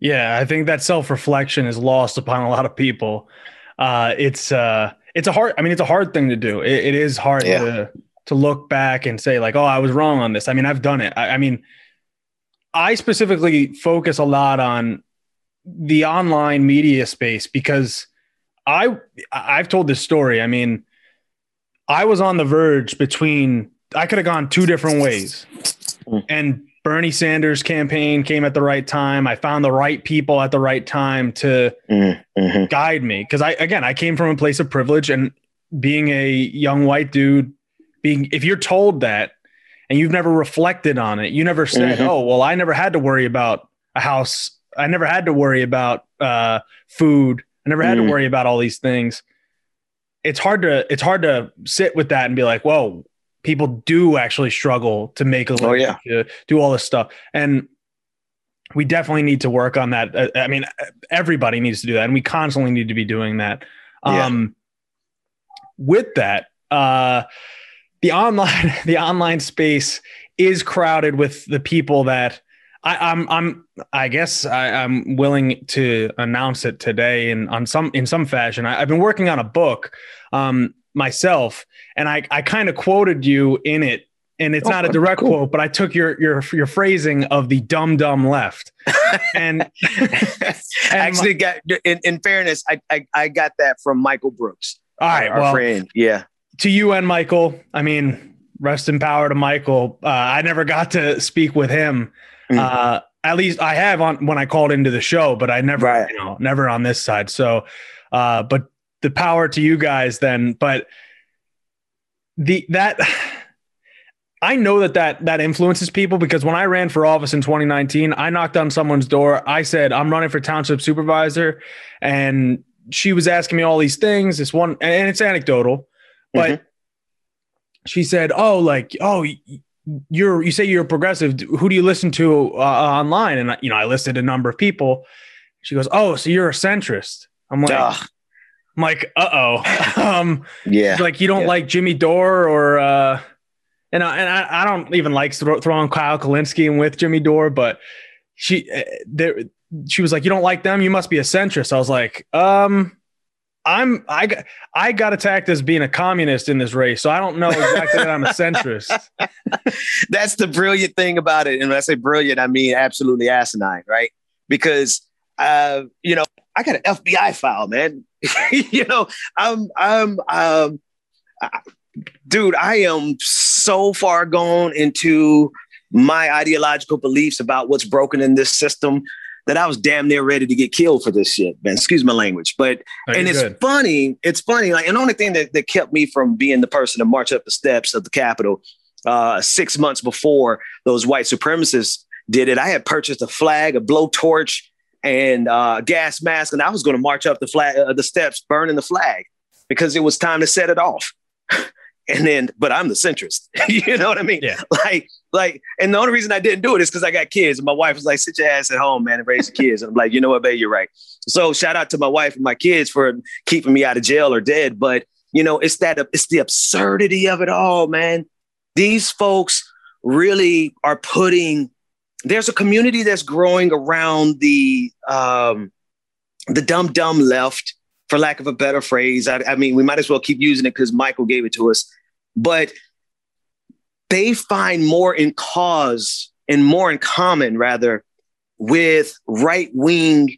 Yeah, I think that self reflection is lost upon a lot of people. Uh, it's uh, it's a hard. I mean, it's a hard thing to do. it, it is hard yeah. to to look back and say like, oh, I was wrong on this. I mean, I've done it. I, I mean, I specifically focus a lot on the online media space because I I've told this story. I mean, I was on the verge between I could have gone two different ways. Mm. And Bernie Sanders campaign came at the right time. I found the right people at the right time to mm-hmm. guide me. Cause I, again, I came from a place of privilege and being a young white dude, being, if you're told that and you've never reflected on it, you never said, mm-hmm. oh, well, I never had to worry about a house. I never had to worry about uh, food. I never had mm. to worry about all these things. It's hard to, it's hard to sit with that and be like, whoa, people do actually struggle to make a living, oh, yeah. to do all this stuff. And we definitely need to work on that. Uh, I mean, everybody needs to do that, and we constantly need to be doing that. Yeah. Um, with that, uh, the online [LAUGHS] the online space is crowded with the people that I, am I'm, I'm I guess I, am willing to announce it today in on some in some fashion. I, have been working on a book um, myself, and I, I kind of quoted you in it. And it's oh, not a direct cool. quote, but I took your your your phrasing of the dumb dumb left, [LAUGHS] and, and actually my, got in, in fairness, I, I, I got that from Michael Brooks. All right, our well, friend, yeah. To you and Michael, I mean, rest in power to Michael. Uh, I never got to speak with him. Mm-hmm. Uh, at least I have on when I called into the show, but I never, right. you know, never on this side. So, uh, but the power to you guys then. But the that I know that that that influences people because when I ran for office in 2019, I knocked on someone's door. I said I'm running for township supervisor, and she was asking me all these things. This one, and it's anecdotal, but mm-hmm. she said, "Oh, like oh." You're you say you're progressive. Who do you listen to uh, online? And you know, I listed a number of people. She goes, "Oh, so you're a centrist." I'm like, Ugh. I'm like, uh oh. [LAUGHS] um, yeah. Like you don't yeah. like Jimmy Dore or, uh, and I, and I, I don't even like throwing Kyle Kulinski in with Jimmy Dore, but she uh, there she was like, you don't like them, you must be a centrist. I was like, um, I'm I got I got attacked as being a communist in this race, so I don't know exactly that I'm a centrist. [LAUGHS] That's the brilliant thing about it, and when I say brilliant, I mean absolutely asinine, right? Because uh, you know, I got an FBI file, man. [LAUGHS] you know, I'm, I'm, um, I, dude, I am so far gone into my ideological beliefs about what's broken in this system that I was damn near ready to get killed for this shit, man. Excuse my language. But Oh, and it's good. funny, it's funny. Like, and the only thing that, that kept me from being the person to march up the steps of the Capitol uh, six months before those white supremacists did it, I had purchased a flag, a blowtorch, and uh, a gas mask, and I was going to march up the flag, uh, the steps, burning the flag because it was time to set it off. [LAUGHS] and then, but I'm the centrist. [LAUGHS] you know what I mean? Yeah. Like, like, and the only reason I didn't do it is because I got kids. And my wife was like, sit your ass at home, man, and raise the kids. And I'm like, you know what, babe, you're right. So shout out to my wife and my kids for keeping me out of jail or dead. But you know, it's that it's the absurdity of it all, man. These folks really are putting there's a community that's growing around the um the dumb dumb left, for lack of a better phrase. I, I mean, we might as well keep using it because Michael gave it to us. But they find more in cause and more in common, rather, with right wing,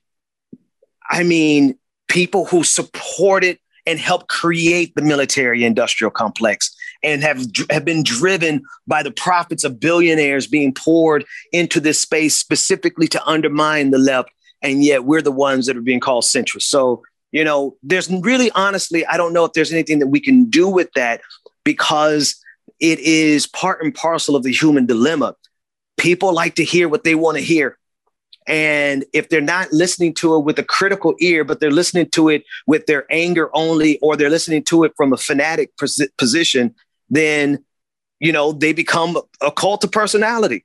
I mean, people who supported and helped create the military industrial complex and have, have been driven by the profits of billionaires being poured into this space specifically to undermine the left. And yet we're the ones that are being called centrist. So, you know, there's really honestly, I don't know if there's anything that we can do with that because it is part and parcel of the human dilemma. People like to hear what they want to hear. And if they're not listening to it with a critical ear, but they're listening to it with their anger only, or they're listening to it from a fanatic posi- position, then you know they become a cult of personality.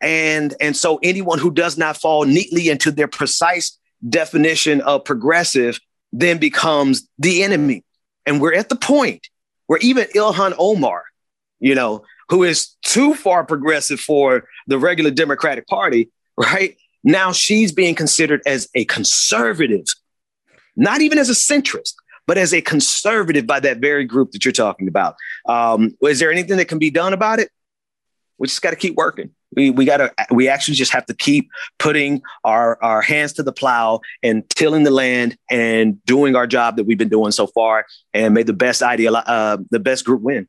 And and so anyone who does not fall neatly into their precise definition of progressive then becomes the enemy. And we're at the point where even Ilhan Omar, you know, who is too far progressive for the regular Democratic Party, right? Now she's being considered as a conservative, not even as a centrist, but as a conservative by that very group that you're talking about. Um, is there anything that can be done about it? We just got to keep working. We, we got to, we actually just have to keep putting our, our hands to the plow and tilling the land and doing our job that we've been doing so far and may the best idea, uh, the best group win.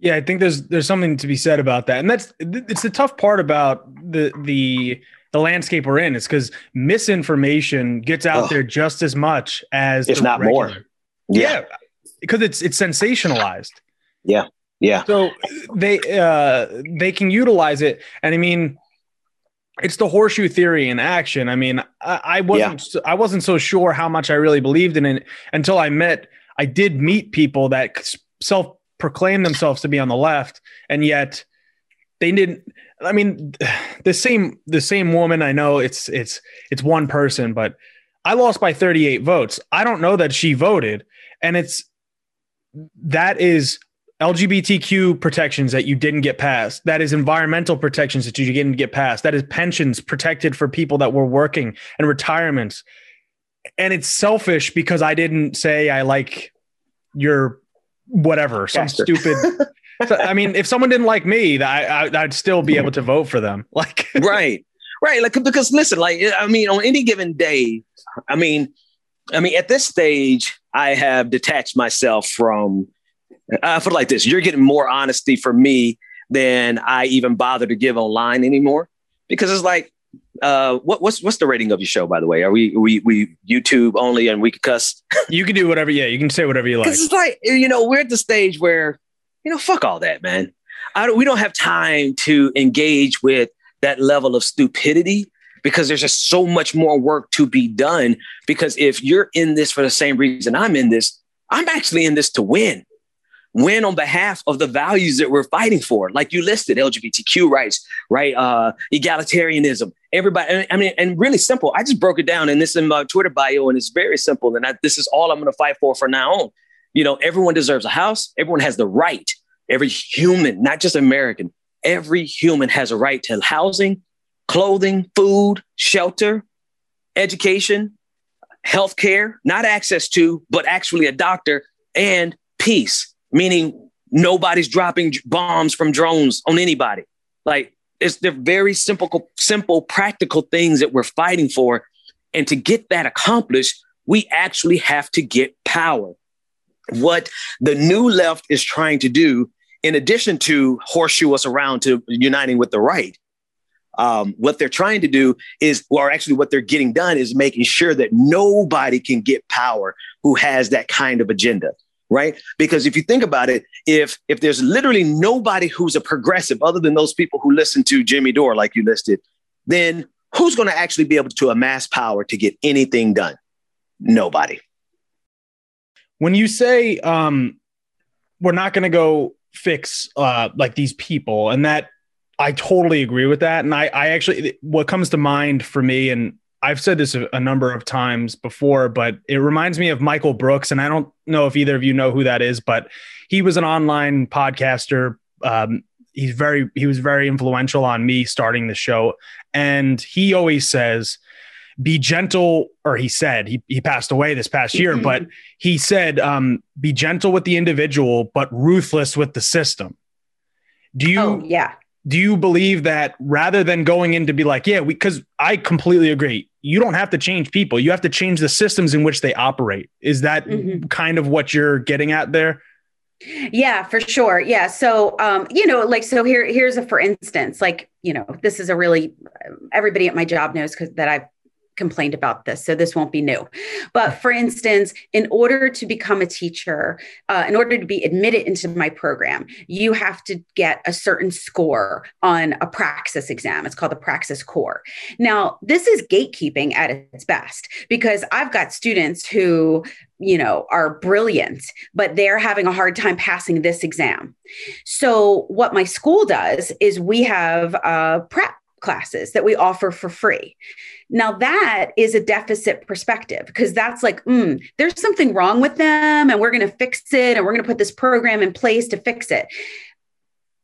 Yeah, I think there's there's something to be said about that, and that's it's the tough part about the the the landscape we're in is because misinformation gets out Ugh. there just as much as If not more. regular. Yeah, because it's it's sensationalized. Yeah. Yeah. So they uh they can utilize it, and I mean, it's the horseshoe theory in action. I mean, I, I wasn't I wasn't so sure how much I really believed in it until I met I did meet people that self proclaim themselves to be on the left, and yet they didn't. I mean, the same the same woman. I know it's it's it's one person, but I lost by 38 votes. I don't know that she voted, and it's that is LGBTQ protections that you didn't get passed. That is environmental protections that you didn't get passed. That is pensions protected for people that were working and retirements. And it's selfish because I didn't say I like your whatever, some Pastor. stupid. [LAUGHS] So, I mean, if someone didn't like me, I, I, I'd still be able to vote for them. [LAUGHS] Like, right right like because listen like i mean on any given day i mean i mean at this stage i have detached myself from uh, I feel like this you're getting more honesty from me than i even bother to give online anymore because it's like uh what, what's what's the rating of your show by the way are we we we youtube only and we can cuss [LAUGHS] you can do whatever. Yeah, you can say whatever you like. it's like you know we're at the stage where you know fuck all that man I don't, we don't have time to engage with that level of stupidity because there's just so much more work to be done because if you're in this for the same reason i'm in this i'm actually in this to win win on behalf of the values that we're fighting for. Like you listed lgbtq rights right? Uh egalitarianism. Everybody i mean and really simple. I just broke it down in this in my twitter bio and it's very simple and I, this is all i'm going to fight for from now on. You know everyone deserves a house. Everyone has the right. Every human not just american every human has a right to housing clothing food shelter education healthcare not access to but actually a doctor and peace meaning nobody's dropping bombs from drones on anybody. Like it's they're very simple simple practical things that we're fighting for. And to get that accomplished, we actually have to get power. What the new left is trying to do, in addition to horseshoe us around to uniting with the right, um, what they're trying to do is, or actually what they're getting done is making sure that nobody can get power who has that kind of agenda right because if you think about it if if there's literally nobody who's a progressive other than those people who listen to jimmy dore like you listed then who's going to actually be able to amass power to get anything done nobody when you say um we're not going to go fix uh like these people and that I totally agree with that. And I, I actually, what comes to mind for me, and I've said this a, a, number of times before, but it reminds me of Michael Brooks. And I don't know if either of you know who that is, but he was an online podcaster. Um, he's very, he was very influential on me starting the show. And he always says, be gentle, or he said, he, he passed away this past year, but he said, um, be gentle with the individual, but ruthless with the system. Do you, oh, yeah do you believe that rather than going in to be like, yeah, because I completely agree, you don't have to change people, you have to change the systems in which they operate. Is that mm-hmm. kind of what you're getting at there? Yeah, for sure. Yeah. So, um, you know, like, so here, here's a for instance, like, you know, this is a really everybody at my job knows because that I've complained about this, so this won't be new. But for instance, in order to become a teacher, uh, in order to be admitted into my program, you have to get a certain score on a praxis exam. It's called the Praxis Core. Now, this is gatekeeping at its best because I've got students who you know are brilliant but they're having a hard time passing this exam so what my school does is we have uh, prep classes that we offer for free. Now, that is a deficit perspective because that's like, mm, there's something wrong with them, and we're going to fix it, and we're going to put this program in place to fix it.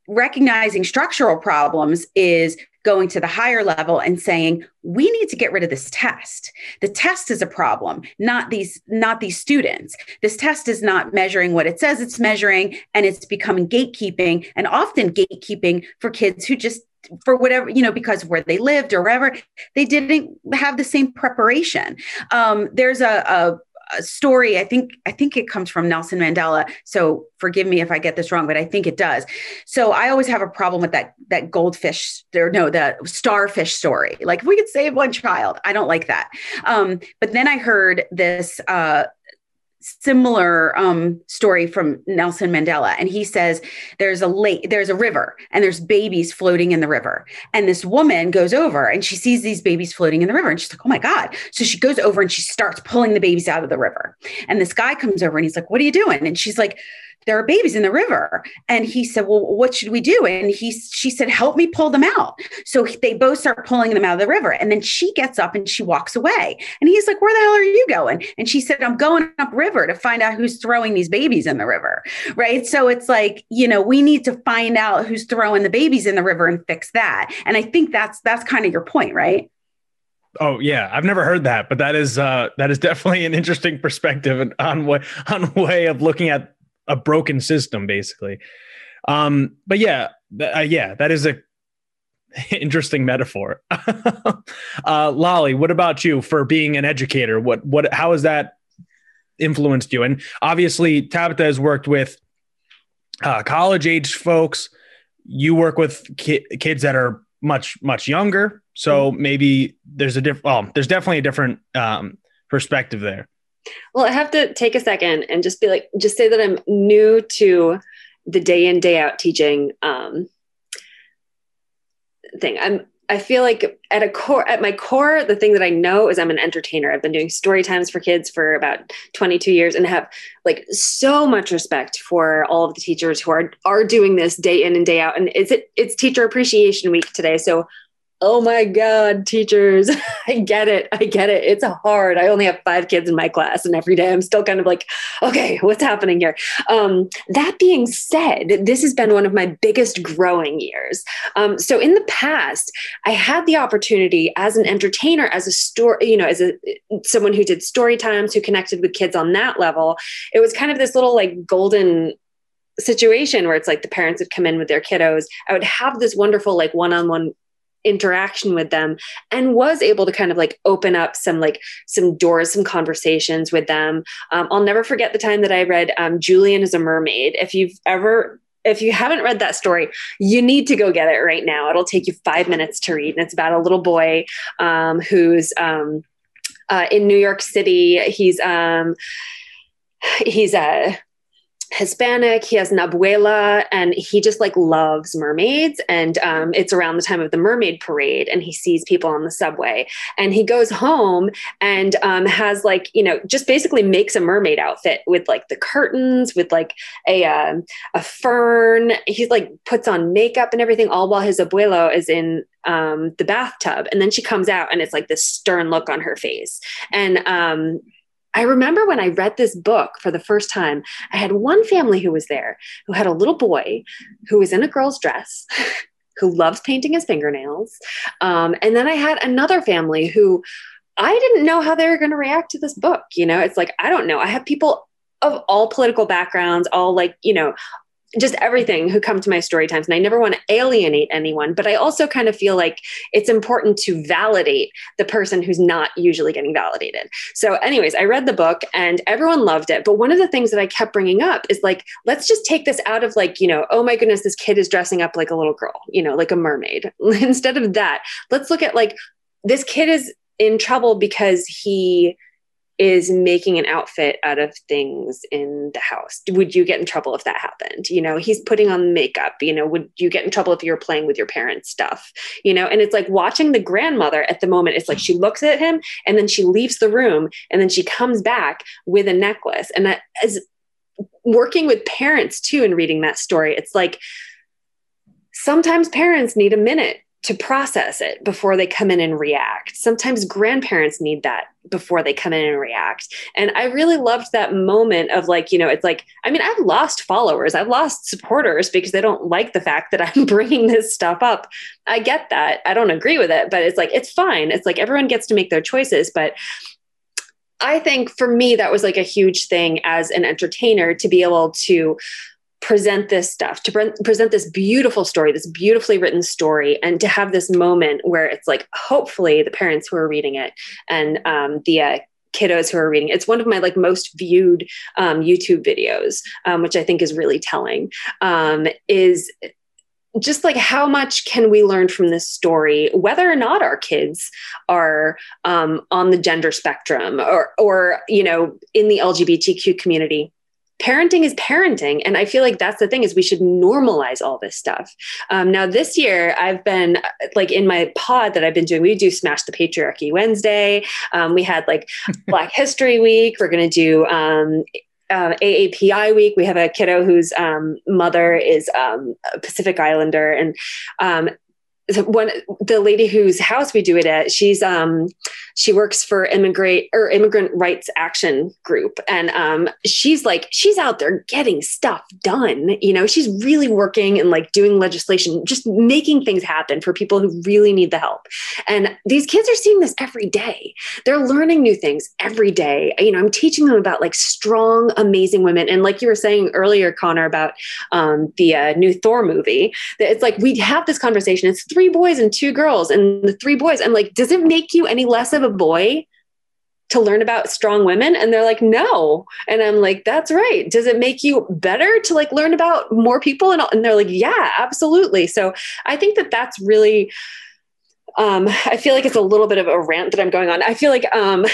Recognizing structural problems is going to the higher level and saying we need to get rid of this test the test is a problem not these not these students this test is not measuring what it says it's measuring and it's becoming gatekeeping and often gatekeeping for kids who just for whatever you know because of where they lived or wherever they didn't have the same preparation. Um, there's a, a story i think i think it comes from nelson mandela so forgive me if i get this wrong but i think it does. So i always have a problem with that that goldfish or no the starfish story. Like if we could save one child i don't like that. Um, but then i heard this uh, similar um, story from Nelson Mandela, and he says there's a lake, there's a river, and there's babies floating in the river. And this woman goes over and she sees these babies floating in the river, and she's like, "Oh my god!" So she goes over and she starts pulling the babies out of the river. And this guy comes over and he's like, "What are you doing?" And she's like there are babies in the river. And he said well what should we do? And he she said help me pull them out. So they both start pulling them out of the river. And then she gets up and she walks away. And he's like where the hell are you going? And she said i'm going up river to find out who's throwing these babies in the river. Right? So it's like you know we need to find out who's throwing the babies in the river and fix that. And i think that's that's kind of your point right? Oh yeah, I've never heard that, but that is uh, that is definitely an interesting perspective on what on way of looking at a broken system basically. Um, but yeah, th- uh, yeah, that is a [LAUGHS] interesting metaphor. [LAUGHS] uh, Lolly, what about you for being an educator? What what how has that influenced you? And obviously, Tabitha has worked with uh, college age folks. You work with ki- kids that are much much younger, so mm-hmm. maybe there's a different. Well, there's definitely a different um, perspective there. Well, I have to take a second and just be like, just say that I'm new to the day in, day out teaching um, thing. I'm, I feel like at a core, at my core, the thing that I know is I'm an entertainer. I've been doing story times for kids for about 22 years and have like so much respect for all of the teachers who are are doing this day in and day out. And it's it, it's Teacher Appreciation Week today, so oh my god teachers. [LAUGHS] I get it. I get it. It's hard. I only have five kids in my class and every day i'm still kind of like okay what's happening here? Um, that being said this has been one of my biggest growing years. Um, so in the past i had the opportunity as an entertainer as a story you know as a someone who did story times who connected with kids on that level it was kind of this little like golden situation where it's like the parents would come in with their kiddos. I would have this wonderful like one-on-one interaction with them and was able to kind of like open up some like some doors some conversations with them. Um, i'll never forget the time that i read um, julian is a mermaid. If you've ever if you haven't read that story you need to go get it right now. It'll take you five minutes to read and it's about a little boy um, who's um, uh, in new york city. He's um, he's a Hispanic. He has an abuela, and he just like loves mermaids. And um, it's around the time of the mermaid parade, and he sees people on the subway. And he goes home and um, has like you know just basically makes a mermaid outfit with like the curtains, with like a uh, a fern. He like puts on makeup and everything, all while his abuelo is in um, the bathtub. And then she comes out, and it's like this stern look on her face. And um, I remember when I read this book for the first time, I had one family who was there who had a little boy who was in a girl's dress, [LAUGHS] who loves painting his fingernails. Um, and then I had another family who I didn't know how they were going to react to this book. You know, it's like, I don't know. I have people of all political backgrounds, all like, you know, just everything who come to my story times and i never want to alienate anyone but i also kind of feel like it's important to validate the person who's not usually getting validated. So anyways i read the book and everyone loved it but one of the things that i kept bringing up is like let's just take this out of like you know oh my goodness this kid is dressing up like a little girl you know like a mermaid. [LAUGHS] Instead of that let's look at like this kid is in trouble because he is making an outfit out of things in the house. Would you get in trouble if that happened? You know, he's putting on makeup. You know, would you get in trouble if you're playing with your parents' stuff? You know, and it's like watching the grandmother at the moment. It's like she looks at him and then she leaves the room and then she comes back with a necklace. And that as working with parents too and reading that story, it's like sometimes parents need a minute to process it before they come in and react. Sometimes grandparents need that before they come in and react. And I really loved that moment of like, you know, it's like, I mean, I've lost followers, I've lost supporters because they don't like the fact that [LAUGHS] I'm bringing this stuff up. I get that. I don't agree with it, but it's like, it's fine. It's like everyone gets to make their choices. But I think for me, that was like a huge thing as an entertainer to be able to present this stuff to pre- present this beautiful story this beautifully written story and to have this moment where it's like hopefully the parents who are reading it and um, the uh, kiddos who are reading it's one of my like most viewed um, youtube videos um, which i think is really telling um, is just like how much can we learn from this story whether or not our kids are um, on the gender spectrum or or you know in the lgbtq community parenting is parenting and i feel like that's the thing is we should normalize all this stuff. Um, now this year i've been like in my pod that i've been doing we do smash the patriarchy wednesday. Um, we had like [LAUGHS] black history week. We're going to do um, uh, AAPI week. We have a kiddo whose um, mother is um, a Pacific Islander, and um, one the lady whose house we do it at she's um she works for immigrant or immigrant rights action group. And um she's like she's out there getting stuff done you know she's really working and like doing legislation just making things happen for people who really need the help. And these kids are seeing this every day. They're learning new things every day. You know i'm teaching them about like strong amazing women. And like you were saying earlier connor about um the uh, new thor movie that it's like we have this conversation. It's three boys and two girls and the three boys i'm like does it make you any less of a boy to learn about strong women? And they're like no. And i'm like that's right. Does it make you better to like learn about more people and, and they're like yeah absolutely. So i think that that's really um, I feel like it's a little bit of a rant that I'm going on. I feel like um,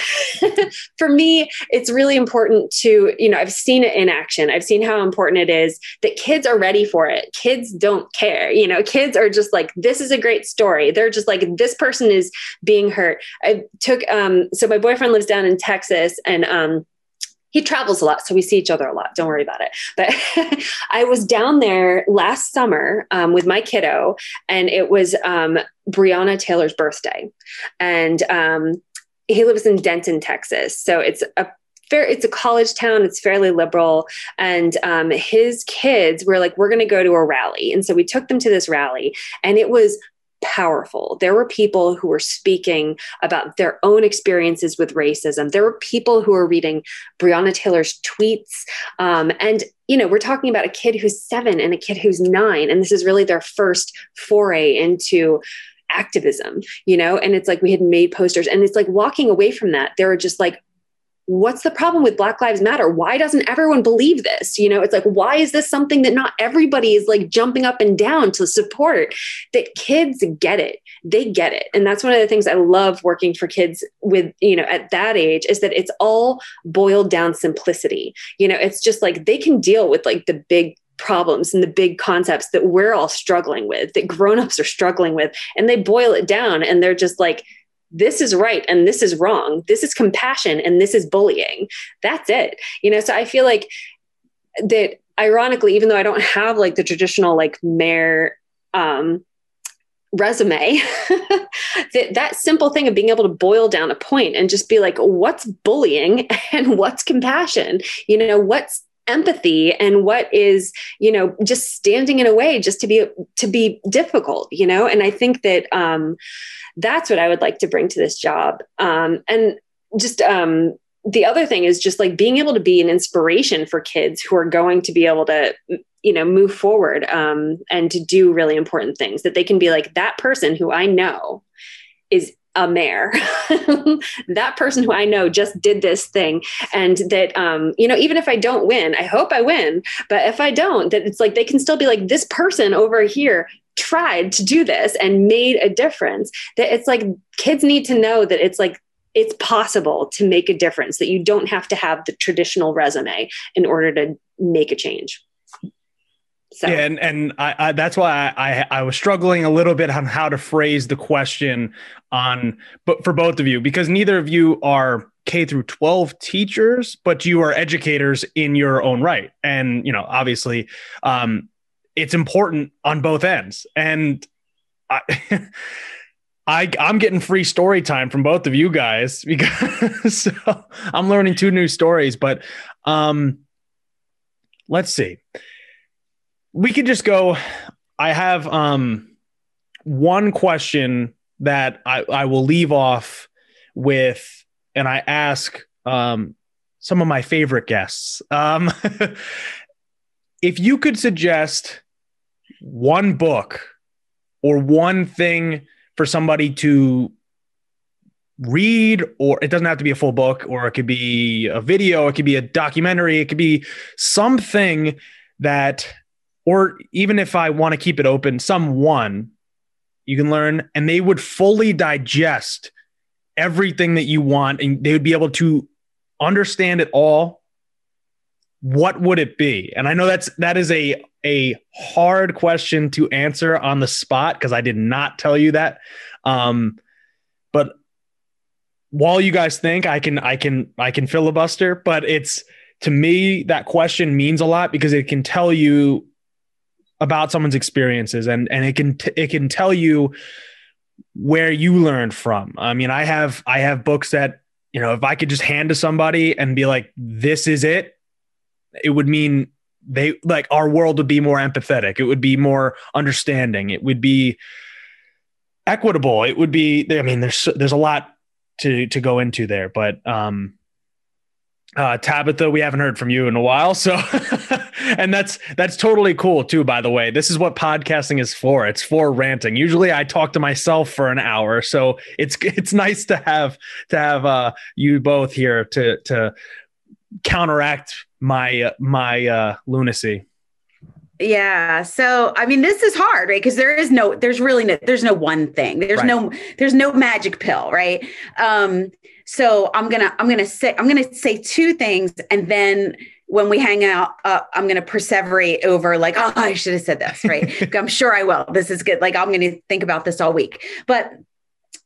[LAUGHS] for me, it's really important to, you know, I've seen it in action. I've seen how important it is that kids are ready for it. Kids don't care. You know, kids are just like, this is a great story. They're just like, this person is being hurt. I took, um, so my boyfriend lives down in Texas and, um, he travels a lot, so we see each other a lot. Don't worry about it. But [LAUGHS] I was down there last summer um, with my kiddo, and it was um, Breonna Taylor's birthday, and um, he lives in Denton, Texas. So it's a fair it's a college town it's fairly liberal and um, his kids were like we're going to go to a rally and so we took them to this rally and it was powerful. There were people who were speaking about their own experiences with racism. There were people who were reading Breonna Taylor's tweets. Um, and, you know, we're talking about a kid who's seven and a kid who's nine. And this is really their first foray into activism, you know? And it's like we had made posters and it's like walking away from that, there are just like what's the problem with black lives matter? Why doesn't everyone believe this? You know it's like why is this something that not everybody is like jumping up and down to support? That kids get it. They get it. And that's one of the things i love working for kids with you know at that age is that it's all boiled down simplicity. You know it's just like they can deal with like the big problems and the big concepts that we're all struggling with that grown-ups are struggling with and they boil it down and they're just like this is right and this is wrong. This is compassion and this is bullying. That's it. You know so i feel like that ironically even though i don't have like the traditional like mayor um resume [LAUGHS] that that simple thing of being able to boil down a point and just be like what's bullying [LAUGHS] and what's compassion? You know what's empathy and what is you know just standing in a way just to be to be difficult you know? And i think that um that's what i would like to bring to this job. Um and just um the other thing is just like being able to be an inspiration for kids who are going to be able to you know move forward um, and to do really important things that they can be like that person who i know is a mayor. [LAUGHS] that person who I know just did this thing. And that, um, you know, even if I don't win, I hope I win. But if I don't, that it's like they can still be like, this person over here tried to do this and made a difference. That it's like kids need to know that it's like, it's possible to make a difference, that you don't have to have the traditional resume in order to make a change. So. Yeah, and and I, I, that's why I, I, was struggling a little bit on how to phrase the question on, but for both of you because neither of you are K through 12 teachers, but you are educators in your own right, and you know obviously, um, it's important on both ends, and I. [LAUGHS] I, I'm getting free story time from both of you guys [LAUGHS] because so I'm learning two new stories. But um, let's see we could just go. I have um, one question that I, I will leave off with, and I ask um, some of my favorite guests. Um, [LAUGHS] if you could suggest one book or one thing for somebody to read or it doesn't have to be a full book or it could be a video it could be a documentary it could be something that or even if I want to keep it open, someone you can learn and they would fully digest everything that you want and they would be able to understand it all. What would it be? And i know that's that is a a hard question to answer on the spot because i did not tell you that. Um but while you guys think i can i can i can filibuster but it's to me that question means a lot because it can tell you about someone's experiences and and it can t- it can tell you where you learned from. I mean, I have I have books that, you know, if I could just hand to somebody and be like this is it, it would mean they like our world would be more empathetic. It would be more understanding. It would be equitable. It would be I mean there's there's a lot to to go into there, but um uh, Tabitha, we haven't heard from you in a while, so [LAUGHS] and that's that's totally cool too. By the way, this is what podcasting is for. It's for ranting. Usually, I talk to myself for an hour, so it's [LAUGHS] it's nice to have to have uh, you both here to to counteract my my uh, lunacy. Yeah. So, I mean, this is hard, right? Because there is no, there's really no, there's no one thing. There's right. no, there's no magic pill, right? Um, so I'm gonna, I'm gonna say, I'm gonna say two things, and then when we hang out, uh, I'm gonna perseverate over like, oh, I should have said this, right? [LAUGHS] I'm sure I will. This is good. Like, I'm gonna think about this all week. But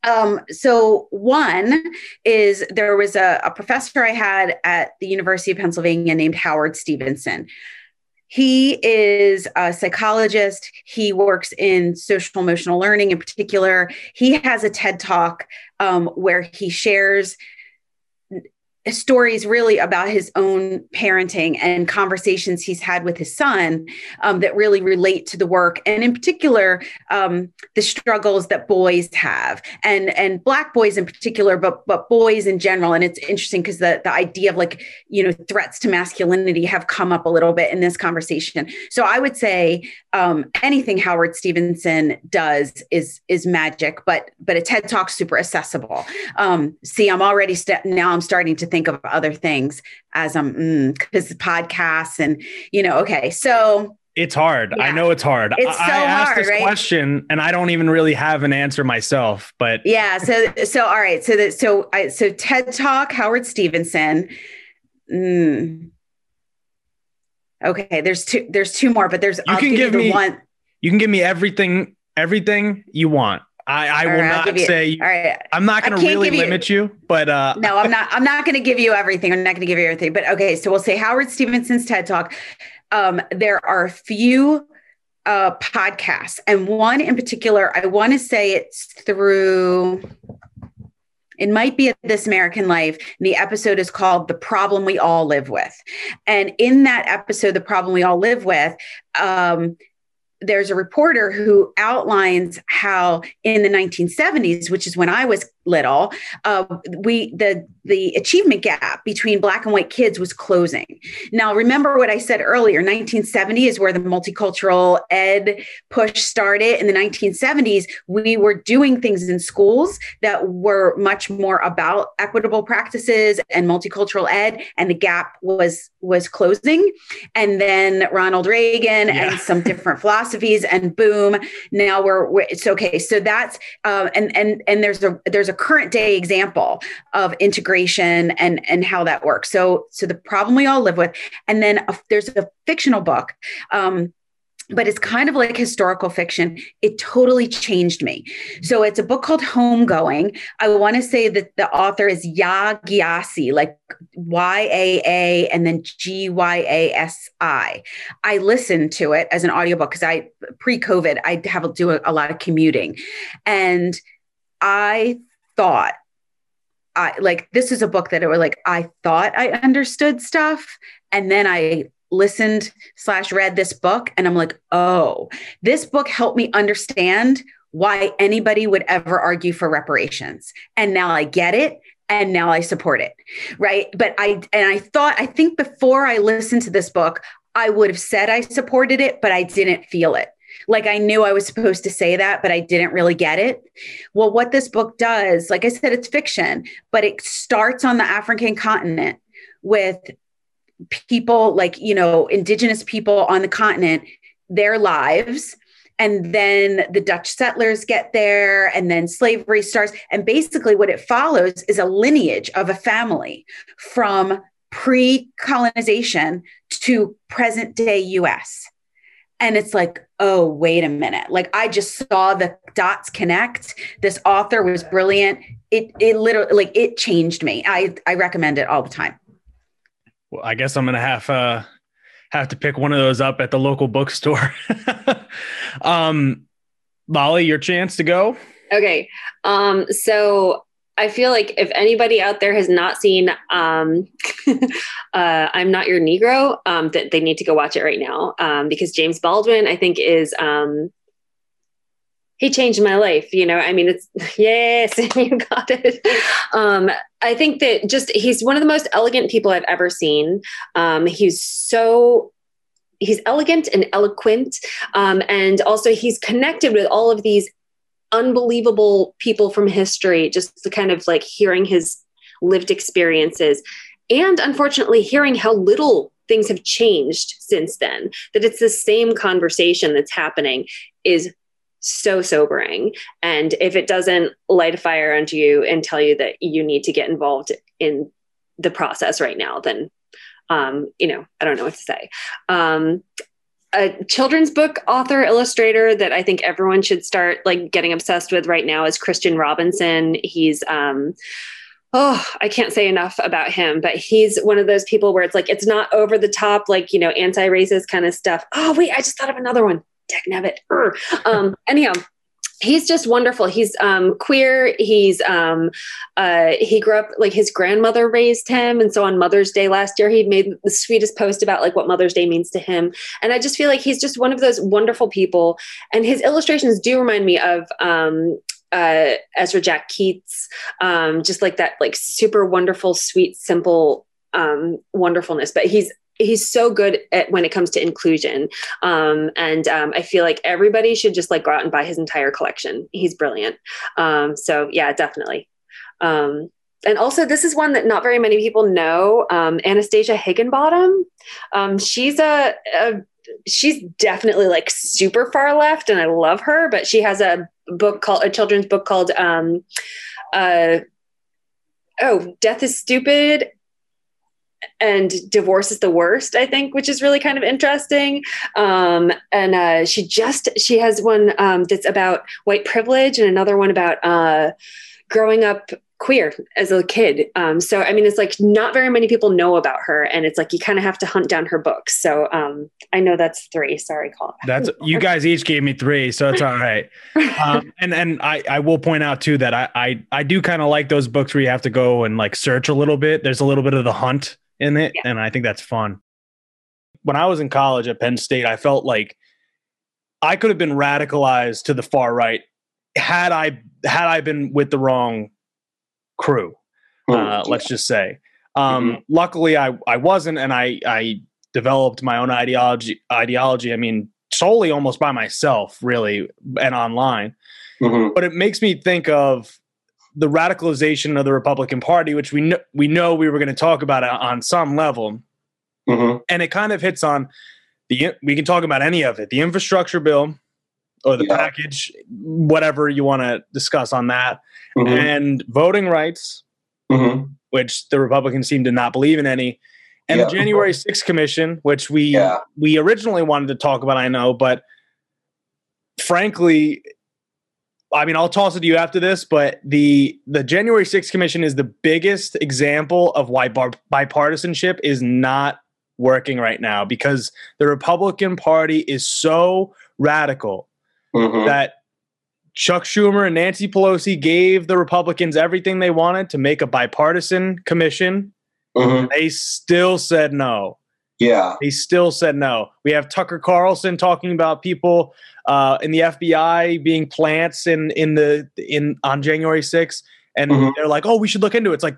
um, so one is there was a, a professor I had at the University of Pennsylvania named Howard Stevenson. He is a psychologist. He works in social emotional learning in particular. He has a TED talk um, where he shares stories really about his own parenting and conversations he's had with his son um, that really relate to the work and in particular um, the struggles that boys have and and black boys in particular but but boys in general. And it's interesting because the the idea of like you know threats to masculinity have come up a little bit in this conversation. So i would say um, anything howard stevenson does is is magic but but a ted talk super accessible. Um, see i'm already st- now i'm starting to think of other things as I'm because mm, podcasts and you know. Okay, so it's hard. Yeah. I know it's hard. It's so I asked hard, this right? question and I don't even really have an answer myself. But yeah, so so all right, so that so I so TED Talk, Howard Stevenson. Mm. Okay, there's two. There's two more, but there's you I'll can give, give me one. You can give me everything, everything you want. I, I will right, not you, say. All right, I'm not going to really limit you, you, but uh, no, I'm not. I'm not going to give you everything. I'm not going to give you everything. But okay, so we'll say Howard Stevenson's TED Talk. Um, there are a few uh, podcasts, and one in particular, I want to say it's through. It might be This American Life. And the episode is called The Problem We All Live With. And in that episode, The Problem We All Live With, um, there's a reporter who outlines how in the 1970s, which is when I was little, uh, we the the achievement gap between black and white kids was closing. Now, remember what I said earlier 1970 is where the multicultural ed push started. In the 1970s, we were doing things in schools that were much more about equitable practices and multicultural ed, and the gap was was closing. And then Ronald Reagan yeah. and some different [LAUGHS] philosophies, and boom, now we're, we're it's okay. So that's uh, and and and there's a there's a current day example of integration and and how that works. So so the problem we all live with, and then a, there's a fictional book. Um, but it's kind of like historical fiction. It totally changed me. So it's a book called Homegoing. I want to say that the author is Yaa Gyasi, like Y A A and then G Y A S I. I listened to it as an audiobook because I pre-COVID I have to do a, a lot of commuting, and I thought I like this is a book that it was like I thought I understood stuff, and then I listened slash read this book, and I'm like, oh, this book helped me understand why anybody would ever argue for reparations, and now I get it, and now I support it, right? But I and I thought I think before I listened to this book, I would have said I supported it, but I didn't feel it. Like I knew I was supposed to say that, but I didn't really get it. Well, what this book does, like I said, it's fiction, but it starts on the African continent with people like, you know, indigenous people on the continent, their lives. And then the Dutch settlers get there, and then slavery starts. And basically, what it follows is a lineage of a family from pre colonization to present day US and it's like oh wait a minute. Like i just saw the dots connect. This author was brilliant. It it literally like it changed me. I i recommend it all the time. Well i guess i'm gonna have uh have to pick one of those up at the local bookstore. [LAUGHS] Um molly your chance to go. Okay. Um so I feel like if anybody out there has not seen um, [LAUGHS] uh, "I'm Not Your Negro," um, that they need to go watch it right now um, because James Baldwin, I think, is um, he changed my life. You know, I mean, it's [LAUGHS] yes, [LAUGHS] you got it. Um, I think that just he's one of the most elegant people I've ever seen. Um, he's so he's elegant and eloquent um, and also he's connected with all of these unbelievable people from history, just the kind of like hearing his lived experiences. And unfortunately, hearing how little things have changed since then, that it's the same conversation that's happening is so sobering. And if it doesn't light a fire under you and tell you that you need to get involved in the process right now, then um, you know, I don't know what to say. Um, a children's book author illustrator that I think everyone should start like getting obsessed with right now is Christian Robinson. He's um oh, I can't say enough about him, but he's one of those people where it's like it's not over the top like, you know, anti-racist kind of stuff. Oh, wait, I just thought of another one. Deck Nevitt. Um anyhow, he's just wonderful. He's um, queer. He's um, uh, he grew up like his grandmother raised him, and so on Mother's Day last year, he made the sweetest post about like what Mother's Day means to him. And I just feel like he's just one of those wonderful people. And his illustrations do remind me of um, uh, Ezra Jack Keats, um, just like that, like super wonderful, sweet, simple um, wonderfulness. But he's he's so good at when it comes to inclusion. Um, and um, i feel like everybody should just like go out and buy his entire collection. He's brilliant. Um, so yeah definitely. Um, and also this is one that not very many people know um, anastasia higginbotham. Um, she's a, a she's definitely like super far left and i love her but she has a book called a children's book called um uh oh death is stupid and divorce is the worst i think which is really kind of interesting. Um, and uh, she just she has one um, that's about white privilege and another one about uh, growing up queer as a kid. Um, so i mean it's like not very many people know about her and it's like you kind of have to hunt down her books. So um, i know that's three. Sorry Colin. that's you guys each gave me three so it's all right. [LAUGHS] Um, and and I, I will point out too that i i, I do kind of like those books where you have to go and like search a little bit. There's a little bit of the hunt in it, yeah. and I think that's fun. When I was in college at Penn State, I felt like I could have been radicalized to the far right had I had I been with the wrong crew. Hmm. Uh, let's just say. Um, mm-hmm. Luckily, I I wasn't, and I I developed my own ideology. Ideology. I mean, solely almost by myself, really, and online. Mm-hmm. But it makes me think of the radicalization of the Republican Party, which we know we know we were going to talk about on some level, mm-hmm. and it kind of hits on the. We can talk about any of it: the infrastructure bill or the yeah. package, whatever you want to discuss on that, mm-hmm. and voting rights, mm-hmm. which the Republicans seem to not believe in any. And yeah. the January 6th commission, which we yeah. we originally wanted to talk about, I know, but frankly, I mean, I'll toss it to you after this, but the the January 6th commission is the biggest example of why bar- bipartisanship is not working right now because the Republican Party is so radical mm-hmm. that Chuck Schumer and Nancy Pelosi gave the Republicans everything they wanted to make a bipartisan commission. Mm-hmm. They still said no. Yeah. They still said no. We have Tucker Carlson talking about people uh, in the FBI being plants in in the in on January 6th, and mm-hmm. they're like, "Oh, we should look into it." It's like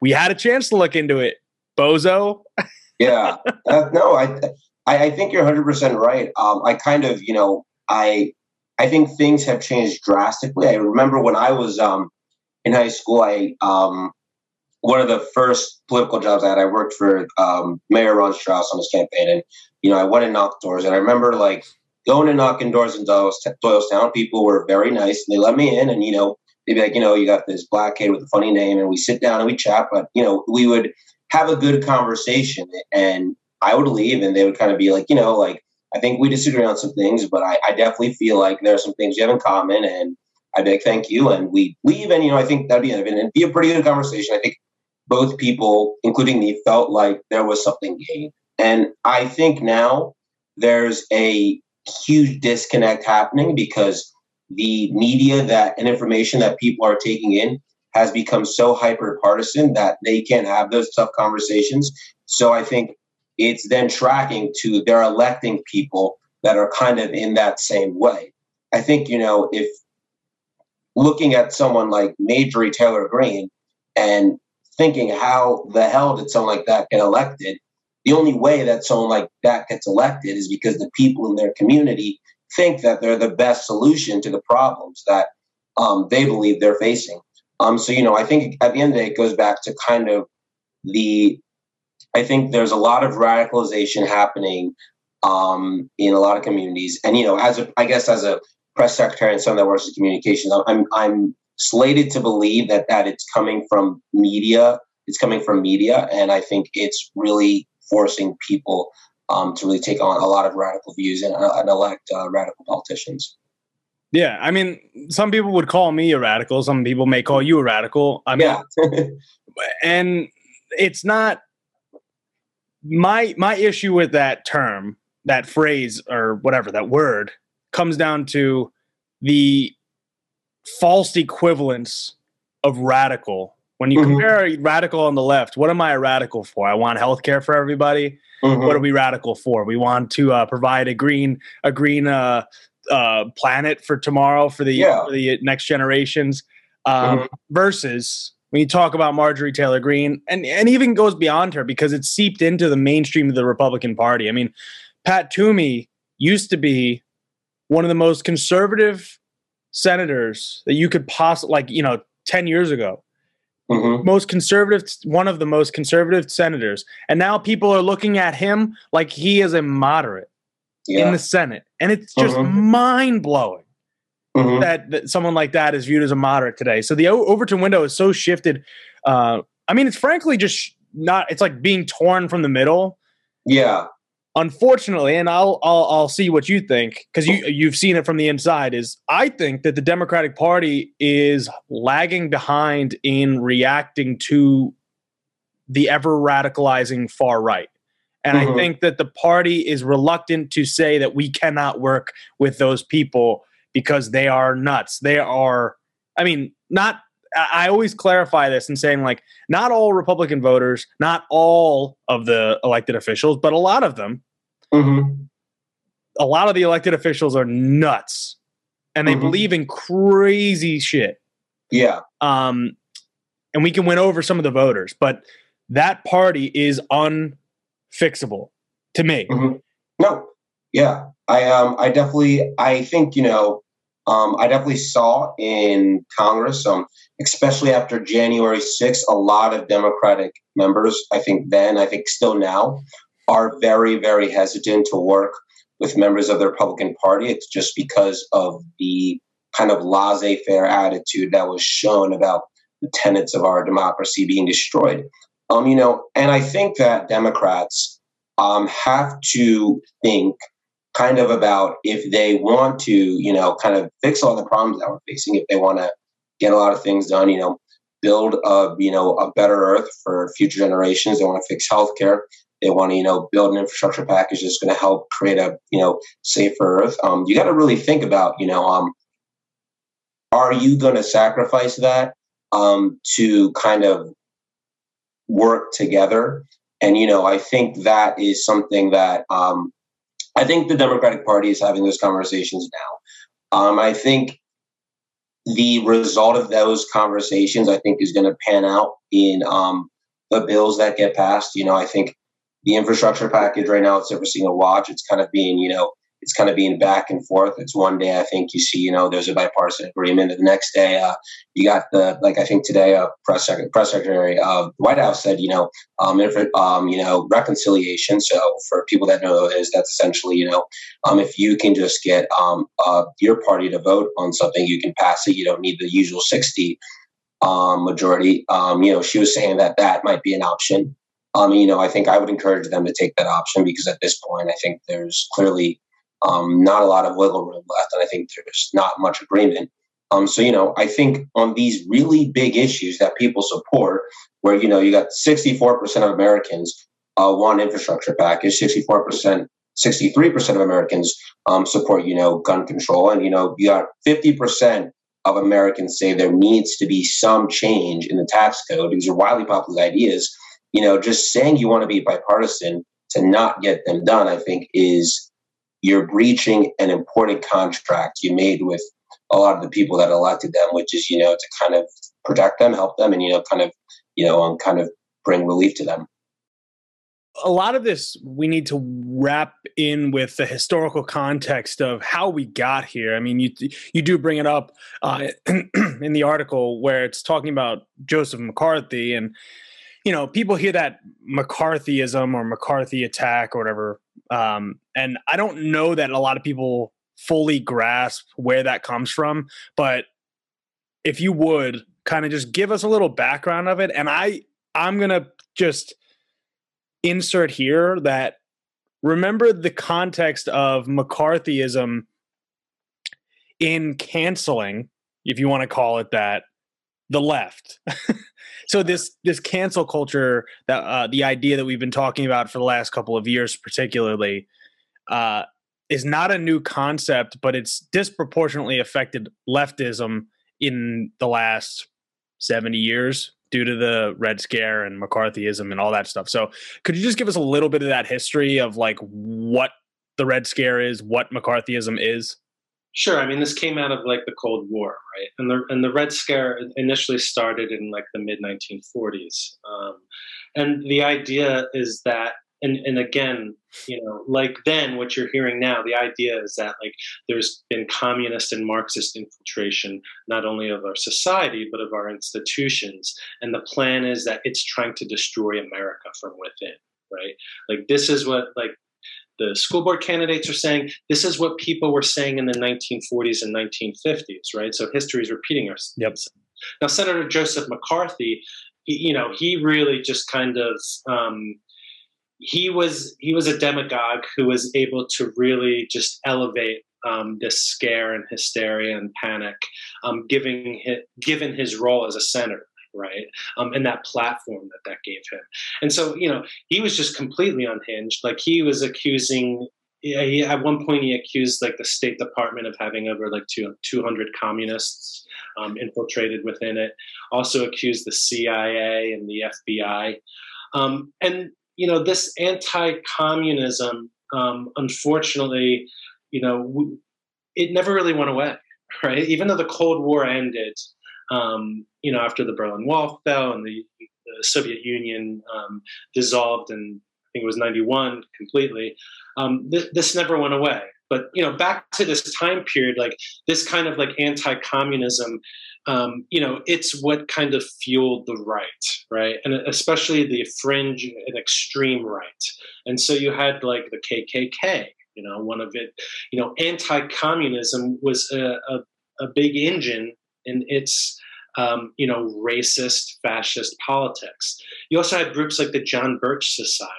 we had a chance to look into it, bozo. [LAUGHS] yeah. Uh, no, I, I think you're 100 percent right. Um, I kind of, you know, I I think things have changed drastically. I remember when I was um, in high school, I um, one of the first political jobs I had, I worked for um, Mayor Ron Strouse on his campaign, and you know, I went and knocked doors, and I remember like going and knocking doors in Doylestown. People were very nice, and they let me in, and you know, they'd be like, you know, you got this black kid with a funny name, and we sit down and we chat, but you know, we would have a good conversation, and I would leave, and they would kind of be like, you know, like I think we disagree on some things, but I, I definitely feel like there are some things you have in common, and I'd be like, thank you, and we leave, and you know, I think that'd be it, and be a pretty good conversation. I think both people, including me, felt like there was something gained. And I think now there's a huge disconnect happening because the media that and information that people are taking in has become so hyper partisan that they can't have those tough conversations. So I think it's then tracking to they're electing people that are kind of in that same way. I think, you know, if looking at someone like Marjorie Taylor Greene and thinking how the hell did someone like that get elected? The only way that someone like that gets elected is because the people in their community think that they're the best solution to the problems that um, they believe they're facing. Um, so, you know, I think at the end of the day, it goes back to kind of the, I think there's a lot of radicalization happening um, in a lot of communities. And, you know, as a, I guess as a press secretary and someone that works in communications, I'm, I'm slated to believe that that it's coming from media. It's coming from media, and I think it's really forcing people um, to really take on a lot of radical views and, uh, and elect uh, radical politicians. Yeah, I mean, some people would call me a radical. Some people may call you a radical. I mean, yeah. [LAUGHS] and it's not my my issue with that term, that phrase, or whatever that word comes down to the false equivalence of radical. When you Mhm. compare radical on the left, what am I a radical for? I want health care for everybody. Mhm. What are we radical for? We want to uh, provide a green a green uh, uh, planet for tomorrow for the Yeah. for the next generations. Um, Versus when you talk about Marjorie Taylor Greene, and and even goes beyond her because it's seeped into the mainstream of the Republican Party. I mean, Pat Toomey used to be one of the most conservative senators that you could possibly like you know 10 years ago Mhm. most conservative one of the most conservative senators and now people are looking at him like he is a moderate in the senate and it's just Mhm. mind-blowing Mhm. that, that someone like that is viewed as a moderate today so the O- overton window is so shifted uh, i mean it's frankly just not it's like being torn from the middle Yeah. Unfortunately, and I'll I'll, I'll see what you think because you you've seen it from the inside. Is I think that the Democratic Party is lagging behind in reacting to the ever radicalizing far right. And I Mhm. think that the party is reluctant to say that we cannot work with those people because they are nuts. They are, I mean, not, I I always clarify this and saying, like, not all Republican voters, not all of the elected officials, but a lot of them, Mhm. a lot of the elected officials are nuts and they Mhm. believe in crazy shit. Yeah. Um, and we can win over some of the voters, but that party is unfixable to me. Mhm. No. Yeah. I um I definitely I think, you know, um I definitely saw in Congress, um, especially after January 6th, a lot of Democratic members, I think then, I think still now, are very, very hesitant to work with members of the Republican Party. It's just because of the kind of laissez faire attitude that was shown about the tenets of our democracy being destroyed. Um, you know, and I think that Democrats um, have to think kind of about if they want to, you know, kind of fix all the problems that we're facing, if they want to get a lot of things done, you know, build a, you know, a better earth for future generations. They want to fix healthcare. They want to, you know, build an infrastructure package that's going to help create a, you know, safer earth. Um, you got to really think about, you know, um, are you going to sacrifice that um, to kind of work together? And you know, I think that is something that um, I think the Democratic Party is having those conversations now. Um, I think the result of those conversations, I think, is going to pan out in um, the bills that get passed. You know, I think the infrastructure package right now, it's ever seeing a watch. It's kind of being, you know, it's kind of being back and forth. It's one day I think you see, you know, there's a bipartisan agreement, the next day uh, you got the like I think today a uh, press secretary, press secretary of White House said, you know, um, if, um, you know, reconciliation. So for people that know what it is, that's essentially, you know, um, if you can just get um, uh, your party to vote on something, you can pass it. You don't need the usual sixty um, majority. Um, you know, she was saying that that might be an option. Um, you know, I think I would encourage them to take that option because at this point, I think there's clearly um, not a lot of wiggle room left, and I think there's not much agreement. Um, so you know, I think on these really big issues that people support, where you know you got 64% of Americans uh, want infrastructure package, 64%, 63% of Americans um, support you know gun control, and you know you got 50% of Americans say there needs to be some change in the tax code. These are widely popular ideas. You know, just saying you want to be bipartisan to not get them done, I think, is you're breaching an important contract you made with a lot of the people that elected them, which is, you know, to kind of protect them, help them, and, you know, kind of, you know, and kind of bring relief to them. A lot of this we need to wrap in with the historical context of how we got here. I mean, you you do bring it up uh, [CLEARS THROAT] in the article where it's talking about Joseph McCarthy, and you know, people hear that McCarthyism or McCarthy attack or whatever um, and I don't know that a lot of people fully grasp where that comes from. But if you would kind of just give us a little background of it, and I I'm gonna just insert here that remember the context of McCarthyism in canceling, if you want to call it that, the left. [LAUGHS] so this this cancel culture that uh, the idea that we've been talking about for the last couple of years particularly uh, is not a new concept, but it's disproportionately affected leftism in the last 70 years due to the Red Scare and McCarthyism and all that stuff. So, could you just give us a little bit of that history of like what the Red Scare is, what McCarthyism is? Sure. I mean, this came out of like the Cold War, right? And the and the Red Scare initially started in like the mid 1940s, um, and the idea is that and and again you know like then what you're hearing now the idea is that like there's been communist and marxist infiltration not only of our society but of our institutions and the plan is that it's trying to destroy america from within right like this is what like the school board candidates are saying this is what people were saying in the 1940s and 1950s right so history is repeating ourselves yep. now senator joseph mccarthy you know he really just kind of um, he was he was a demagogue who was able to really just elevate um, this scare and hysteria and panic, um, giving his, given his role as a senator, right, um, and that platform that that gave him. And so, you know, he was just completely unhinged. Like he was accusing. He, at one point he accused like the State Department of having over like two, 200 communists um, infiltrated within it. Also accused the CIA and the FBI. Um, and you know, this anti-communism, um, unfortunately, you know, w- it never really went away, right? Even though the Cold War ended, um, you know, after the Berlin Wall fell and the, the Soviet Union um, dissolved, and I think it was '91 completely. Um, th- this never went away. But you know, back to this time period, like this kind of like anti-communism um, you know, it's what kind of fueled the right, right? And especially the fringe and extreme right. And so you had like the KKK, you know, one of it, you know, anti communism was a, a, a, big engine in its, um, you know, racist, fascist politics. You also had groups like the John Birch Society,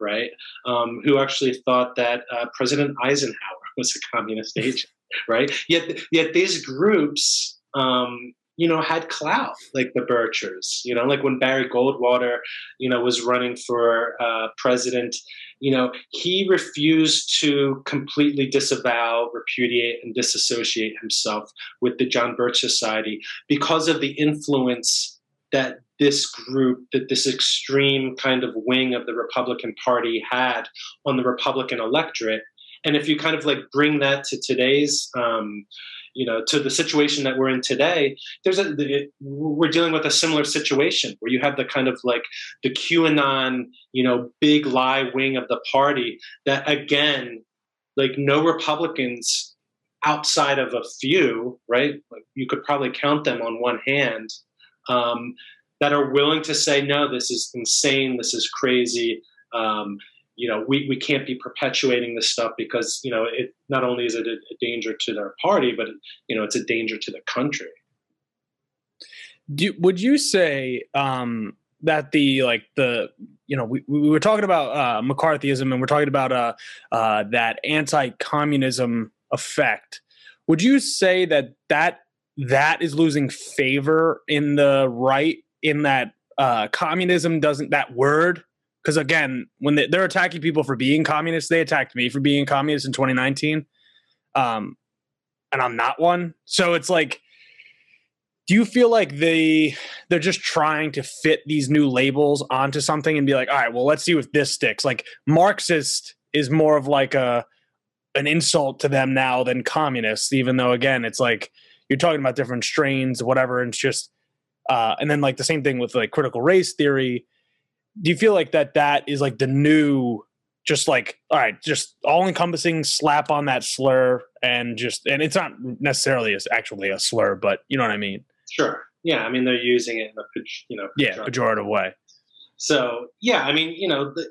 right, um, who actually thought that uh, President Eisenhower [LAUGHS] was a communist agent, right? Yet, yet these groups um, you know, had clout, like the Birchers. You know, like when Barry Goldwater, you know, was running for uh, president, you know, he refused to completely disavow, repudiate, and disassociate himself with the John Birch Society because of the influence that this group, that this extreme kind of wing of the Republican Party had on the Republican electorate. And if you kind of like bring that to today's, um, you know to the situation that we're in today there's a we're dealing with a similar situation where you have the kind of like the qanon you know big lie wing of the party that again like no republicans outside of a few right? Like you could probably count them on one hand um, that are willing to say no this is insane. This is crazy. Um, you know, we, we can't be perpetuating this stuff because, you know, it not only is it a, a danger to their party, but, you know, it's a danger to the country. Do, would you say um, that the, like the, you know, we, we were talking about uh, McCarthyism and we're talking about uh, uh, that anti-communism effect. Would you say that that that is losing favor in the right in that uh, communism doesn't that word because again, when they, are attacking people for being communists, they attacked me for being communist in 2019, um, and I'm not one. So it's like, do you feel like they they're just trying to fit these new labels onto something and be like, all right, well, let's see if this sticks. Like Marxist is more of like a an insult to them now than communists, even though again, it's like you're talking about different strains, whatever. And it's just, uh, and then like the same thing with like critical race theory do you feel like that that is like the new just like all right just all encompassing slap on that slur and just and it's not necessarily as actually a slur but you know what i mean? Sure. Yeah i mean they're using it in a you know yeah pejorative way. so yeah i mean you know the,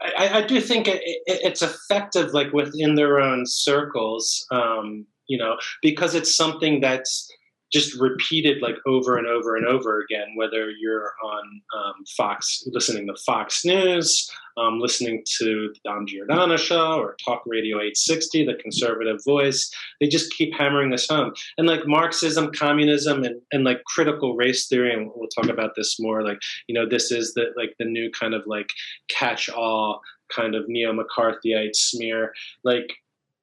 I, I, do think it, it, it's effective like within their own circles um, you know because it's something that's just repeated like over and over and over again, whether you're on um, Fox, listening to Fox News, um, listening to the Dom Giordano show or Talk Radio 860, the conservative voice. They just keep hammering this home. And like Marxism, communism, and, and like critical race theory, and we'll talk about this more, like, you know, this is the like the new kind of like catch all kind of neo McCarthyite smear. Like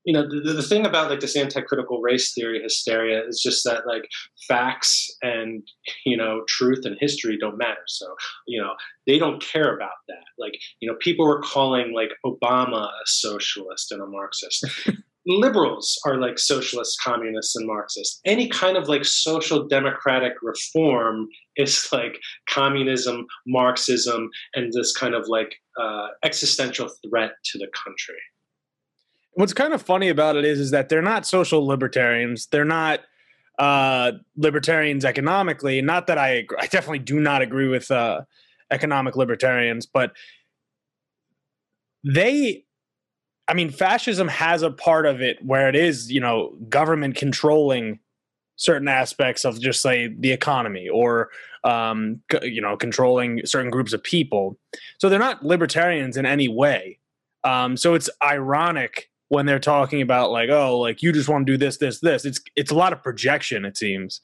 you know the, the thing about like this anti-critical race theory hysteria is just that like facts and you know truth and history don't matter. So you know they don't care about that. Like you know people were calling like obama a socialist and a marxist. [LAUGHS] Liberals are like socialists communists and marxists. Any kind of like social democratic reform is like communism marxism and this kind of like uh, existential threat to the country what's kind of funny about it is is that they're not social libertarians. They're not uh, libertarians economically. Not that I I definitely do not agree with uh, economic libertarians, but they I mean fascism has a part of it where it is, you know, government controlling certain aspects of just say the economy or um, you know controlling certain groups of people so they're not libertarians in any way um, so it's ironic when they're talking about like oh like you just want to do this this this it's it's a lot of projection it seems.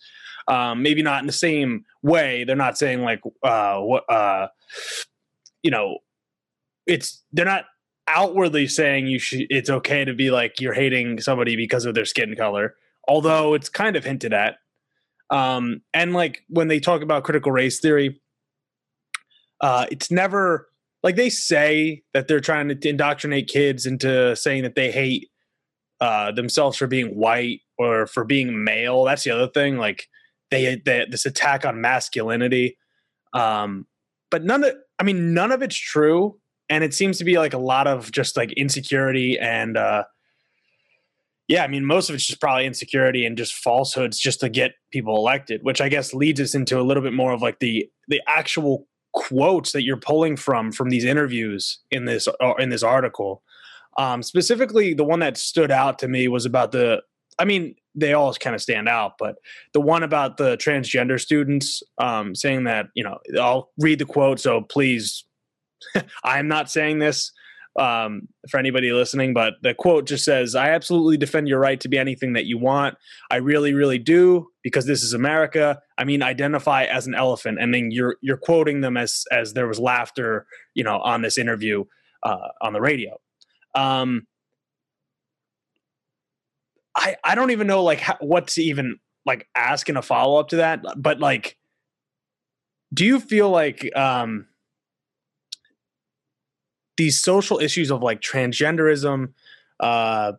Um maybe not in the same way they're not saying like uh what uh you know it's they're not outwardly saying you should it's okay to be like you're hating somebody because of their skin color although it's kind of hinted at. Um and like when they talk about critical race theory uh it's never like they say that they're trying to indoctrinate kids into saying that they hate uh, themselves for being white or for being male. That's the other thing. Like they, they this attack on masculinity. Um, but none of I mean none of it's true, and it seems to be like a lot of just like insecurity and uh, yeah, I mean most of it's just probably insecurity and just falsehoods just to get people elected, which I guess leads us into a little bit more of like the the actual quotes that you're pulling from from these interviews in this uh, in this article. Um, specifically, the one that stood out to me was about the. I mean, they all kind of stand out, but the one about the transgender students um, saying that you know, I'll read the quote. So please, [LAUGHS] I'm not saying this um, for anybody listening, but the quote just says, I absolutely defend your right to be anything that you want. I really, really do, because this is America. I mean, identify as an elephant. And then you're you're quoting them as as there was laughter, you know, on this interview uh, on the radio. Um, I I don't even know like how, what to even like ask in a follow up to that, but like, do you feel like um these social issues of like transgenderism, uh,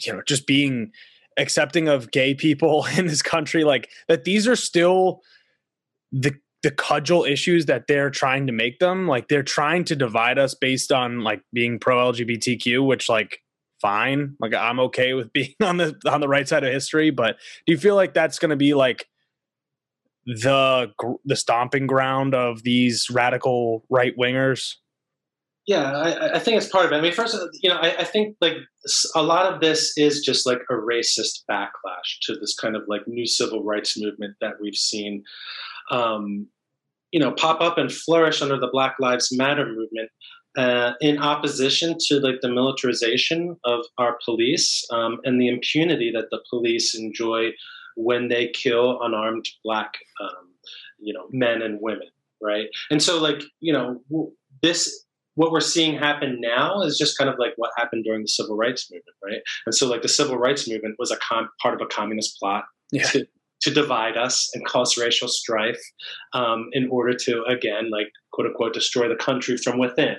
you know, just being accepting of gay people [LAUGHS] in this country, like that these are still the the cudgel issues that they're trying to make them. Like they're trying to divide us based on like being pro LGBTQ, which like fine. Like I'm okay with [LAUGHS] being on the on the right side of history, but do you feel like that's going to be like the the stomping ground of these radical right wingers? Yeah, I, I, think it's part of it. I mean, first, you know, I, I, think like a lot of this is just like a racist backlash to this kind of like new civil rights movement that we've seen, um, you know, pop up and flourish under the Black Lives Matter movement. Uh, in opposition to like the militarization of our police um, and the impunity that the police enjoy when they kill unarmed black um, you know men and women right and so like you know this what we're seeing happen now is just kind of like what happened during the civil rights movement, right? And so, like the civil rights movement was a com- part of a communist plot yeah. to to divide us and cause racial strife um, in order to again, like quote unquote, destroy the country from within.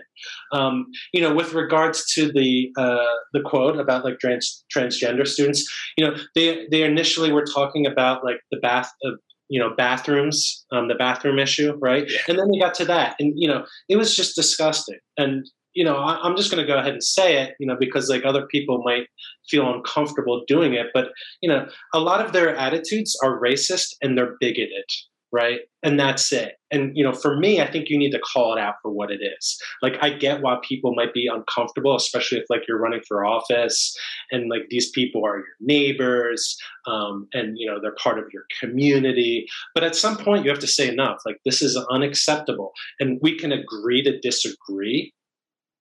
Um, you know, with regards to the uh, the quote about like trans- transgender students, you know, they they initially were talking about like the bath of you know bathrooms um, the bathroom issue right? Yeah. and then we got to that and you know it was just disgusting. And you know I, am just going to go ahead and say it you know because like other people might feel uncomfortable doing it but you know a lot of their attitudes are racist and they're bigoted right? And that's it. And you know for me i think you need to call it out for what it is. Like i get why people might be uncomfortable especially if like you're running for office and like these people are your neighbors um, and you know they're part of your community. But at some point you have to say enough like this is unacceptable. And we can agree to disagree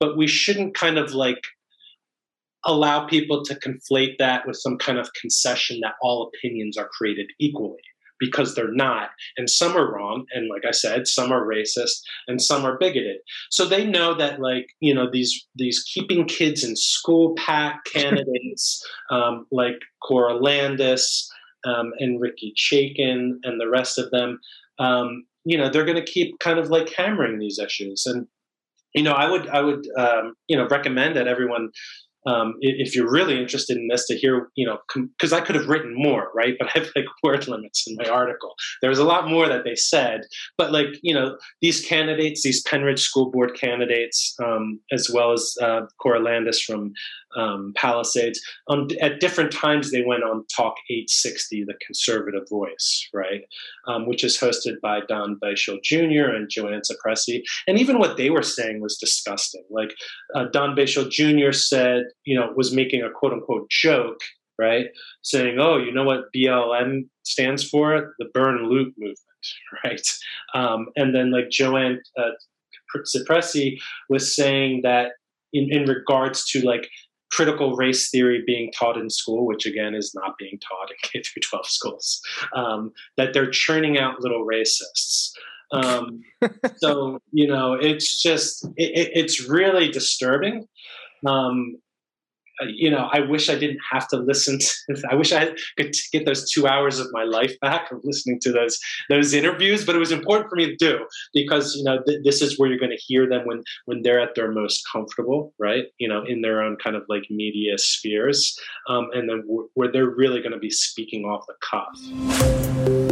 but we shouldn't kind of like allow people to conflate that with some kind of concession that all opinions are created equally because they're not. And some are wrong. And like I said, some are racist and some are bigoted. So they know that like, you know, these these keeping kids in school PAC [LAUGHS] candidates um, like Cora Landis um, and Ricky Chaikin and the rest of them, um, you know, they're going to keep kind of like hammering these issues. And you know, I would I would um, you know recommend that everyone um, if you're really interested in this to hear, you know, because com- I could have written more, right? [LAUGHS] But I have like word limits in my article. There was a lot more that they said, but like, you know, these candidates, these Pennridge School Board candidates, um, as well as uh, Cora Landis from um, Palisades, at different times they went on Talk 860, the conservative voice, right? Um, which is hosted by Don Beischel Jr. and Joanne Cipresse. And even what they were saying was disgusting. Like uh, Don Beischel Jr. said, you know, was making a quote unquote joke, right? Saying, oh, you know what BLM stands for? The burn Loop movement, [LAUGHS] right? Um, and then like Joanne uh, was saying that in, in regards to like critical race theory being taught in school, which again is not being taught in [LAUGHS] K through 12 schools, um, that they're churning out little racists. Um, [LAUGHS] so, you know, it's just, it, it's really disturbing. Um, you know, I wish I didn't have to listen. To, [LAUGHS] I wish I could get those two hours of my life back of listening to those those interviews. But it was important for me to do because you know th- this is where you're going to hear them when when they're at their most comfortable, right? You know, in their own kind of like media spheres, um, and then w- where they're really going to be speaking off the cuff.